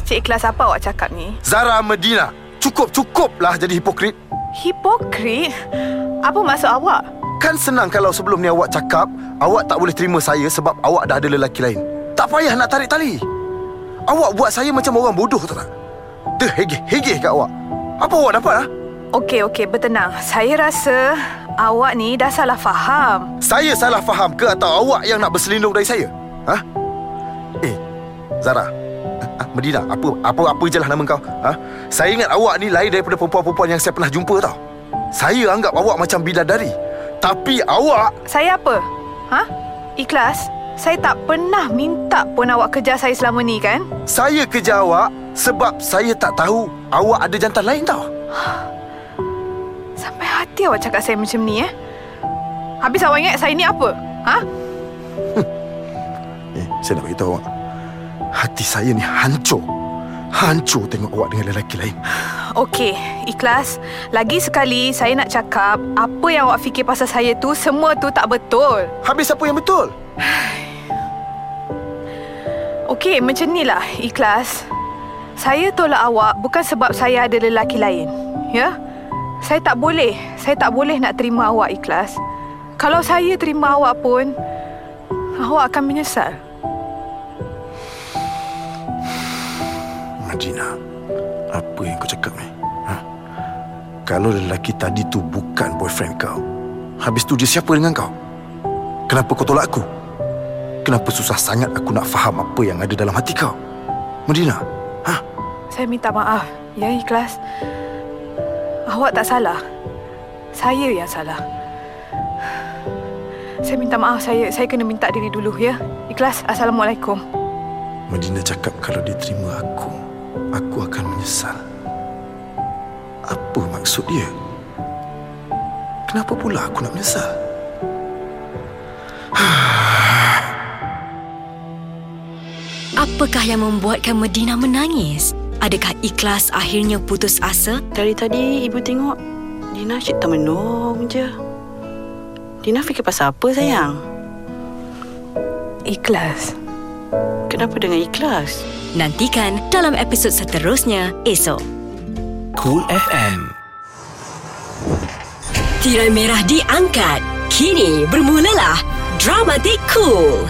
Cik Ikhlas apa awak cakap ni? Zara Medina Cukup-cukup lah jadi hipokrit Hipokrit? Apa maksud awak? Kan senang kalau sebelum ni awak cakap Awak tak boleh terima saya sebab awak dah ada lelaki lain Tak payah nak tarik tali Awak buat saya macam orang bodoh tu tak? Terhegeh-hegeh kat awak Apa awak dapat ah? Okey, okey, bertenang. Saya rasa awak ni dah salah faham. Saya salah faham ke atau awak yang nak berselindung dari saya? Ha? Eh, Zara. Ah, Medina, apa apa apa je lah nama kau. Ha? Saya ingat awak ni lain daripada perempuan-perempuan yang saya pernah jumpa tau. Saya anggap awak macam bidadari. Tapi awak... Saya apa? Ha? Ikhlas? Saya tak pernah minta pun awak kejar saya selama ni kan? Saya kejar awak Sebab saya tak tahu awak ada jantan lain tau. Sampai hati awak cakap saya macam ni eh. Habis awak ingat saya ni apa? Ha? *laughs* Eh, saya nak beritahu awak. Hati saya ni hancur. Hancur tengok awak dengan lelaki lain. Okey, ikhlas. Lagi sekali saya nak cakap apa yang awak fikir pasal saya tu semua tu tak betul. Habis apa yang betul? *sighs* Okey, macam ni lah, ikhlas. Saya tolak awak bukan sebab saya ada lelaki lain. Ya? Saya tak boleh. Saya tak boleh nak terima awak ikhlas. Kalau saya terima awak pun, awak akan menyesal. Madina, apa yang kau cakap ni? Ha? Kalau lelaki tadi tu bukan boyfriend kau, habis tu dia siapa dengan kau? Kenapa kau tolak aku? Kenapa susah sangat aku nak faham apa yang ada dalam hati kau? Madina, ha? Saya minta maaf. Ya, ikhlas. Awak tak salah. Saya yang salah. Saya minta maaf. Saya saya kena minta diri dulu, ya. Ikhlas. Assalamualaikum. Madina cakap kalau dia terima aku, aku akan menyesal. Apa maksud dia? Kenapa pula aku nak menyesal? *sighs* Apakah yang membuatkan Medina menangis? Adakah ikhlas akhirnya putus asa? Dari tadi ibu tengok Dina asyik termenung je. Dina fikir pasal apa sayang? Ikhlas. Kenapa dengan ikhlas? Nantikan dalam episod seterusnya esok. Cool FM. Tirai merah diangkat. Kini bermulalah Dramatik Cool.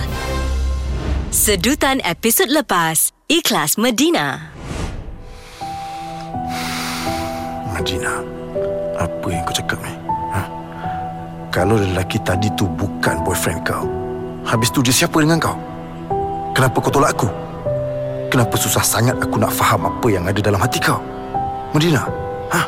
Sedutan episod lepas, Ikhlas Medina. Madina, apa yang kau cakap ni? Ha? Kalau lelaki tadi tu bukan boyfriend kau, habis tu dia siapa dengan kau? Kenapa kau tolak aku? Kenapa susah sangat aku nak faham apa yang ada dalam hati kau? Madina, ha?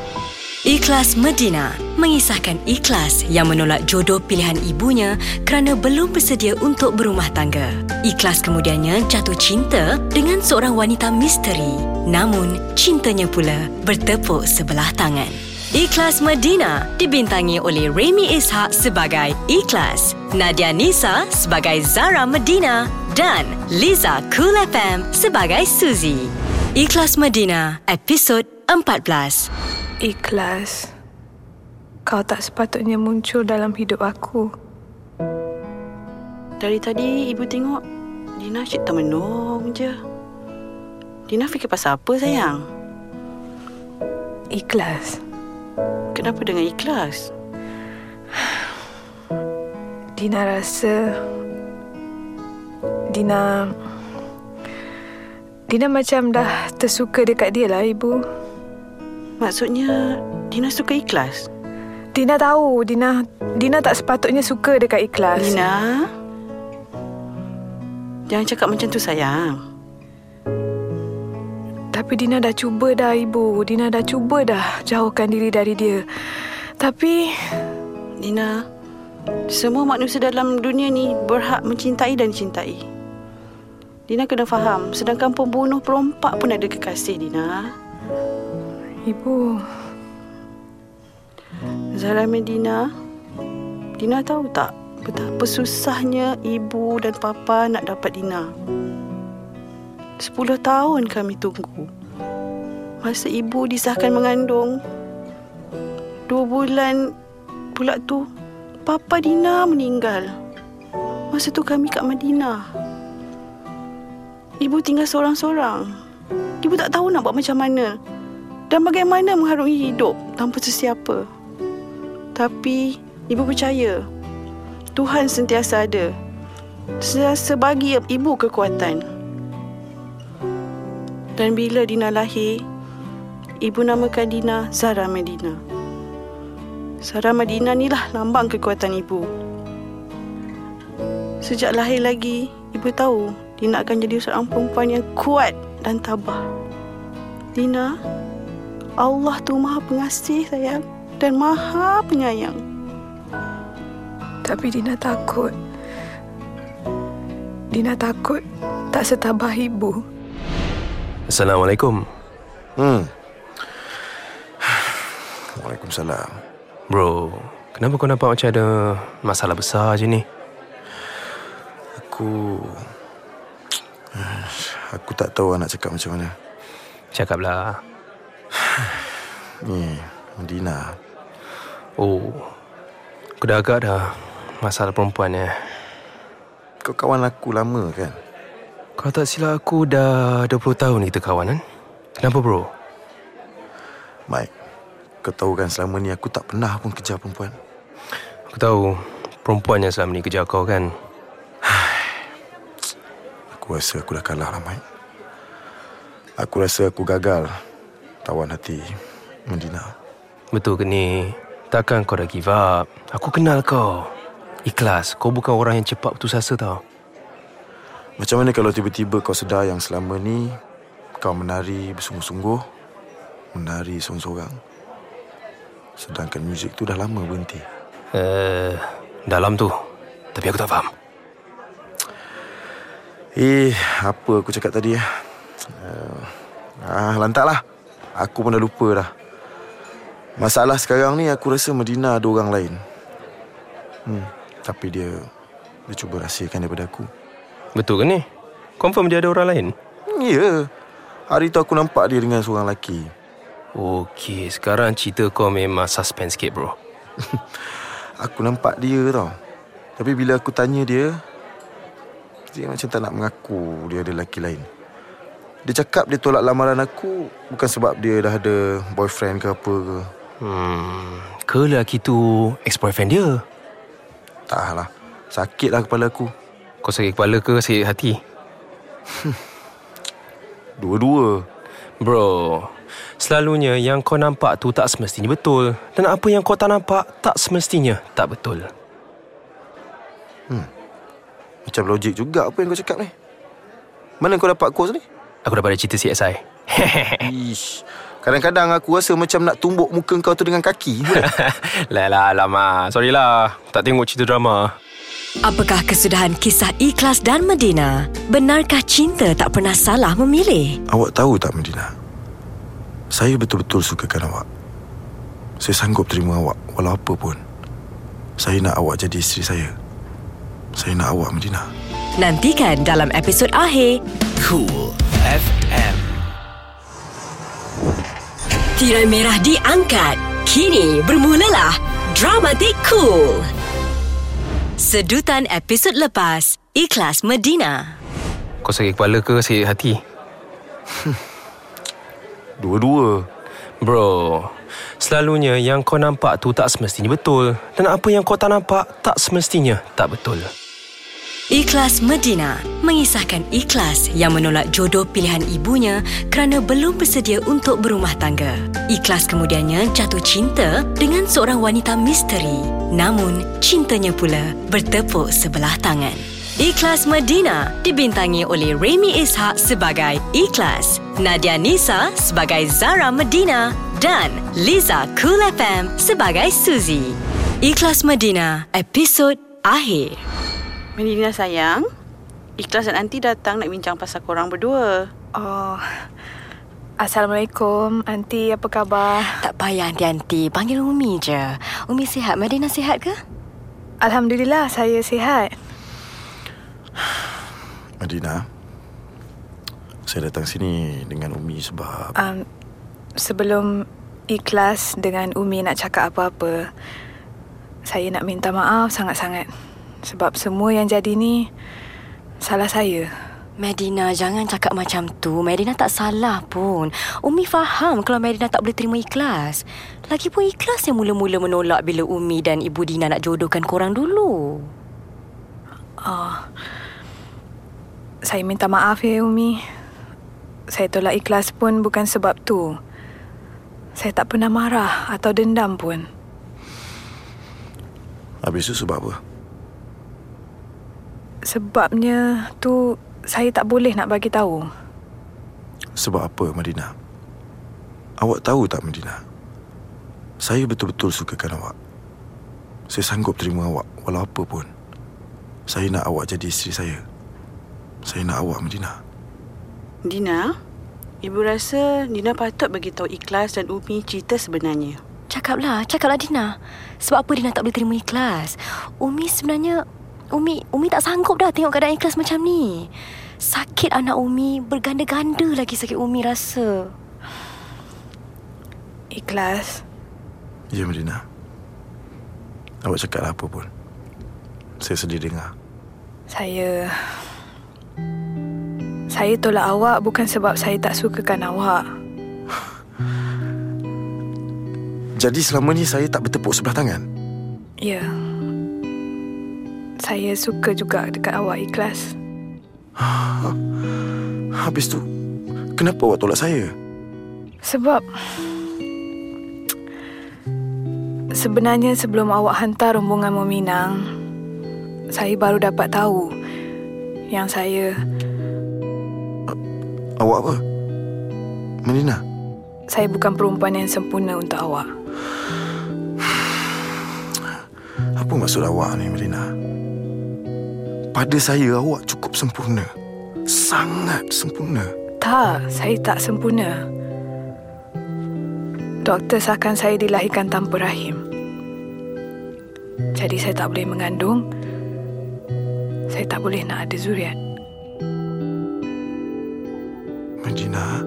Ikhlas Medina mengisahkan ikhlas yang menolak jodoh pilihan ibunya kerana belum bersedia untuk berumah tangga. Ikhlas kemudiannya jatuh cinta dengan seorang wanita misteri. Namun, cintanya pula bertepuk sebelah tangan. Ikhlas Medina dibintangi oleh Remy Ishak sebagai Ikhlas, Nadia Nisa sebagai Zara Medina dan Liza Cool FM sebagai Suzy. Ikhlas Medina, episod 14. Ikhlas. Kau tak sepatutnya muncul dalam hidup aku. Dari tadi ibu tengok Dina asyik termenung je. Dina fikir pasal apa sayang? Ikhlas. Kenapa dengan ikhlas? Dina rasa Dina Dina macam dah tersuka dekat dia lah ibu Maksudnya Dina suka ikhlas? Dina tahu Dina Dina tak sepatutnya suka dekat ikhlas Dina Jangan cakap macam tu sayang Tapi Dina dah cuba dah ibu. Dina dah cuba dah jauhkan diri dari dia. Tapi Dina Semua manusia dalam dunia ni Berhak mencintai dan cintai. Dina kena faham Sedangkan pembunuh perompak pun ada kekasih Dina. Ibu. Zara Medina Dina tahu tak Betapa susahnya ibu dan papa nak dapat Dina Sepuluh tahun kami tunggu. Masa ibu disahkan mengandung. Dua bulan pula tu Papa Dina meninggal. Masa tu kami kat Madinah. Ibu tinggal seorang-seorang. Ibu tak tahu nak buat macam mana Dan bagaimana mengharungi hidup Tanpa sesiapa. Tapi Ibu percaya Tuhan sentiasa ada. Sentiasa bagi ibu kekuatan Dan bila Dina lahir Ibu namakan Dina Zara Medina. Zara Medina ni lah lambang kekuatan ibu. Sejak lahir lagi Ibu tahu Dina akan jadi seorang perempuan yang kuat dan tabah. Dina Allah tu maha pengasih sayang Dan maha penyayang. Tapi Dina takut. Dina takut Tak setabah ibu Assalamualaikum. Hmm. Waalaikumsalam. Bro, kenapa kau nampak macam ada masalah besar je ni? Aku... Aku tak tahu nak cakap macam mana. Cakaplah. Ni, Medina. Oh, aku dah agak dah masalah perempuan ya. Kau kawan aku lama kan? Kau tak silap aku dah 20 tahun kita kawan kan? Kenapa bro? Mike, kau tahu kan selama ni aku tak pernah pun kejar perempuan. Aku tahu perempuan yang selama ni kejar kau kan? *sighs* Aku rasa aku dah kalah lah, Mike. Aku rasa aku gagal tawan hati Medina. Betul ke ni? Takkan kau dah give up? Aku kenal kau. Ikhlas, kau bukan orang yang cepat putus asa tau. Macam mana kalau tiba-tiba kau sedar yang selama ni kau menari bersungguh-sungguh, menari seorang-seorang. Sedangkan muzik tu dah lama berhenti. Eh, uh, dalam tu. Tapi aku tak faham. Eh, apa aku cakap tadi ya? Uh, ah, lantaklah. Aku pun dah lupa dah. Masalah sekarang ni aku rasa Medina ada orang lain. Hmm, tapi dia dia cuba rahsiakan daripada aku. Betul ke ni? Confirm dia ada orang lain? Ya. Yeah. Hari tu aku nampak dia dengan seorang lelaki. Okey, sekarang cerita kau memang suspense sikit, bro. *laughs* aku nampak dia tau. Tapi bila aku tanya dia, dia macam tak nak mengaku dia ada lelaki lain. Dia cakap dia tolak lamaran aku bukan sebab dia dah ada boyfriend ke apa ke. Hmm, ke lelaki tu ex-boyfriend dia? Tak lah. Sakit lah kepala aku. Kau sakit kepala ke sakit hati? *laughs* Dua-dua. Bro, selalunya yang kau nampak tu tak semestinya betul. Dan apa yang kau tak nampak tak semestinya tak betul. Hmm. Macam logik juga apa yang kau cakap ni. Mana kau dapat kos ni? Aku dapat dari cerita CSI. *laughs* Ish. Kadang-kadang aku rasa macam nak tumbuk muka kau tu dengan kaki. *laughs* lah lah lama. Sorry lah. Tak tengok cerita drama. Apakah kesudahan kisah Ikhlas dan Medina? Benarkah cinta tak pernah salah memilih? Awak tahu tak Medina? Saya betul-betul sukakan awak. Saya sanggup terima awak walau apa pun. Saya nak awak jadi isteri saya. Saya nak awak Medina. Nantikan dalam episod akhir. Cool FM. Tirai merah diangkat. Kini bermulalah Dramatik Cool. Sedutan episod lepas, Ikhlas Medina. Kau sakit kepala ke sakit hati? *laughs* Dua-dua. Bro, selalunya yang kau nampak tu tak semestinya betul. Dan apa yang kau tak nampak tak semestinya tak betul. Ikhlas Medina mengisahkan ikhlas yang menolak jodoh pilihan ibunya kerana belum bersedia untuk berumah tangga. Ikhlas kemudiannya jatuh cinta dengan seorang wanita misteri. Namun, cintanya pula bertepuk sebelah tangan. Ikhlas Medina dibintangi oleh Remy Ishak sebagai Ikhlas, Nadia Nisa sebagai Zara Medina dan Liza Cool FM sebagai Suzy. Ikhlas Medina, episod akhir. Medina sayang, Ikhlas dan Aunty datang nak bincang pasal korang berdua. Oh, Assalamualaikum. Aunty, apa khabar? Tak payah Aunty-Aunty. Panggil Umi je. Umi sihat? Medina sihat ke? Alhamdulillah, saya sihat. Medina, saya datang sini dengan Umi sebab... Um, sebelum ikhlas dengan Umi nak cakap apa-apa, saya nak minta maaf sangat-sangat. Sebab semua yang jadi ni, salah saya. Medina, jangan cakap macam tu. Medina tak salah pun. Umi faham kalau Medina tak boleh terima ikhlas. Lagipun ikhlas yang mula-mula menolak bila Umi dan Ibu Dina nak jodohkan korang dulu. Oh, saya minta maaf ya, Umi. Saya tolak ikhlas pun bukan sebab tu. Saya tak pernah marah atau dendam pun. Habis tu sebab apa? Sebabnya tu saya tak boleh nak bagi tahu. Sebab apa, Medina? Awak tahu tak, Medina? Saya betul-betul sukakan awak. Saya sanggup terima awak walau apa pun. Saya nak awak jadi isteri saya. Saya nak awak, Medina. Dina, Ibu rasa Dina patut bagi tahu Ikhlas dan Umi cerita sebenarnya. Cakaplah, cakaplah Dina. Sebab apa Dina tak boleh terima ikhlas? Umi sebenarnya Umi Umi tak sanggup dah tengok keadaan ikhlas macam ni. Sakit anak Umi berganda-ganda lagi sakit Umi rasa. Ikhlas. Ya Medina Awak cakap apa pun Saya sedih dengar Saya... Saya tolak awak bukan sebab saya tak sukakan awak. Jadi selama ni saya tak bertepuk sebelah tangan Ya. Saya suka juga dekat awak ikhlas. Habis tu Kenapa awak tolak saya? Sebab sebenarnya sebelum awak hantar rombongan meminang, saya baru dapat tahu yang saya Awak apa? Medina saya bukan perempuan yang sempurna untuk awak. Apa maksud awak ni Medina? Pada saya awak cukup sempurna Sangat sempurna Tak, saya tak sempurna. Doktor sahkan saya dilahirkan tanpa rahim. Jadi saya tak boleh mengandung. Saya tak boleh nak ada zuriat. Medina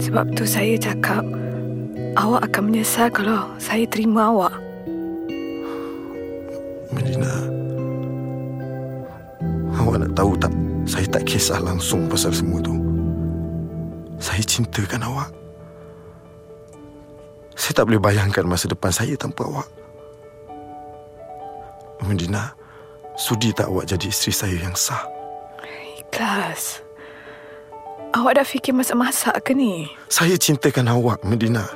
Sebab tu saya cakap awak akan menyesal kalau saya terima awak. Tahu tak Saya tak kisah langsung pasal semua tu. Saya cintakan awak. Saya tak boleh bayangkan masa depan saya tanpa awak. Medina Sudi tak awak jadi isteri saya yang sah? Ikhlas. Awak dah fikir masak-masak ke ni? Saya cintakan awak Medina.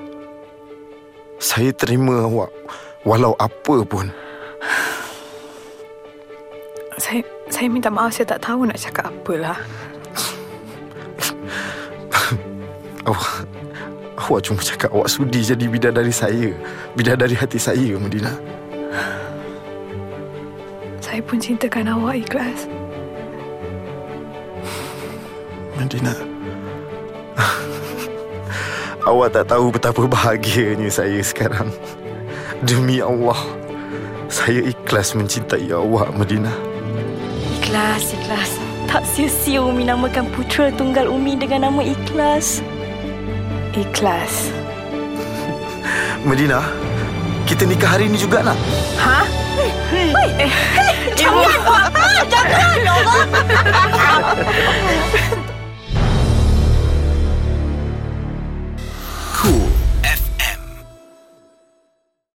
Saya terima awak Walau apa pun. Saya saya minta maaf saya tak tahu nak cakap apalah. *laughs* Awak Awak cuma cakap awak sudi jadi bidadari saya Bidadari hati saya Medina Saya pun cintakan awak ikhlas. Medina *laughs* Awak tak tahu betapa bahagianya saya sekarang Demi Allah Saya ikhlas mencintai awak Medina Ikhlas, ikhlas. Tak sia-sia Umi namakan putera tunggal Umi dengan nama Ikhlas. Ikhlas. *laughs* Medina, kita nikah hari ini juga nak? Hah? Hei, hei, hei, jangan, jangan, jangan, jangan, jangan, jangan,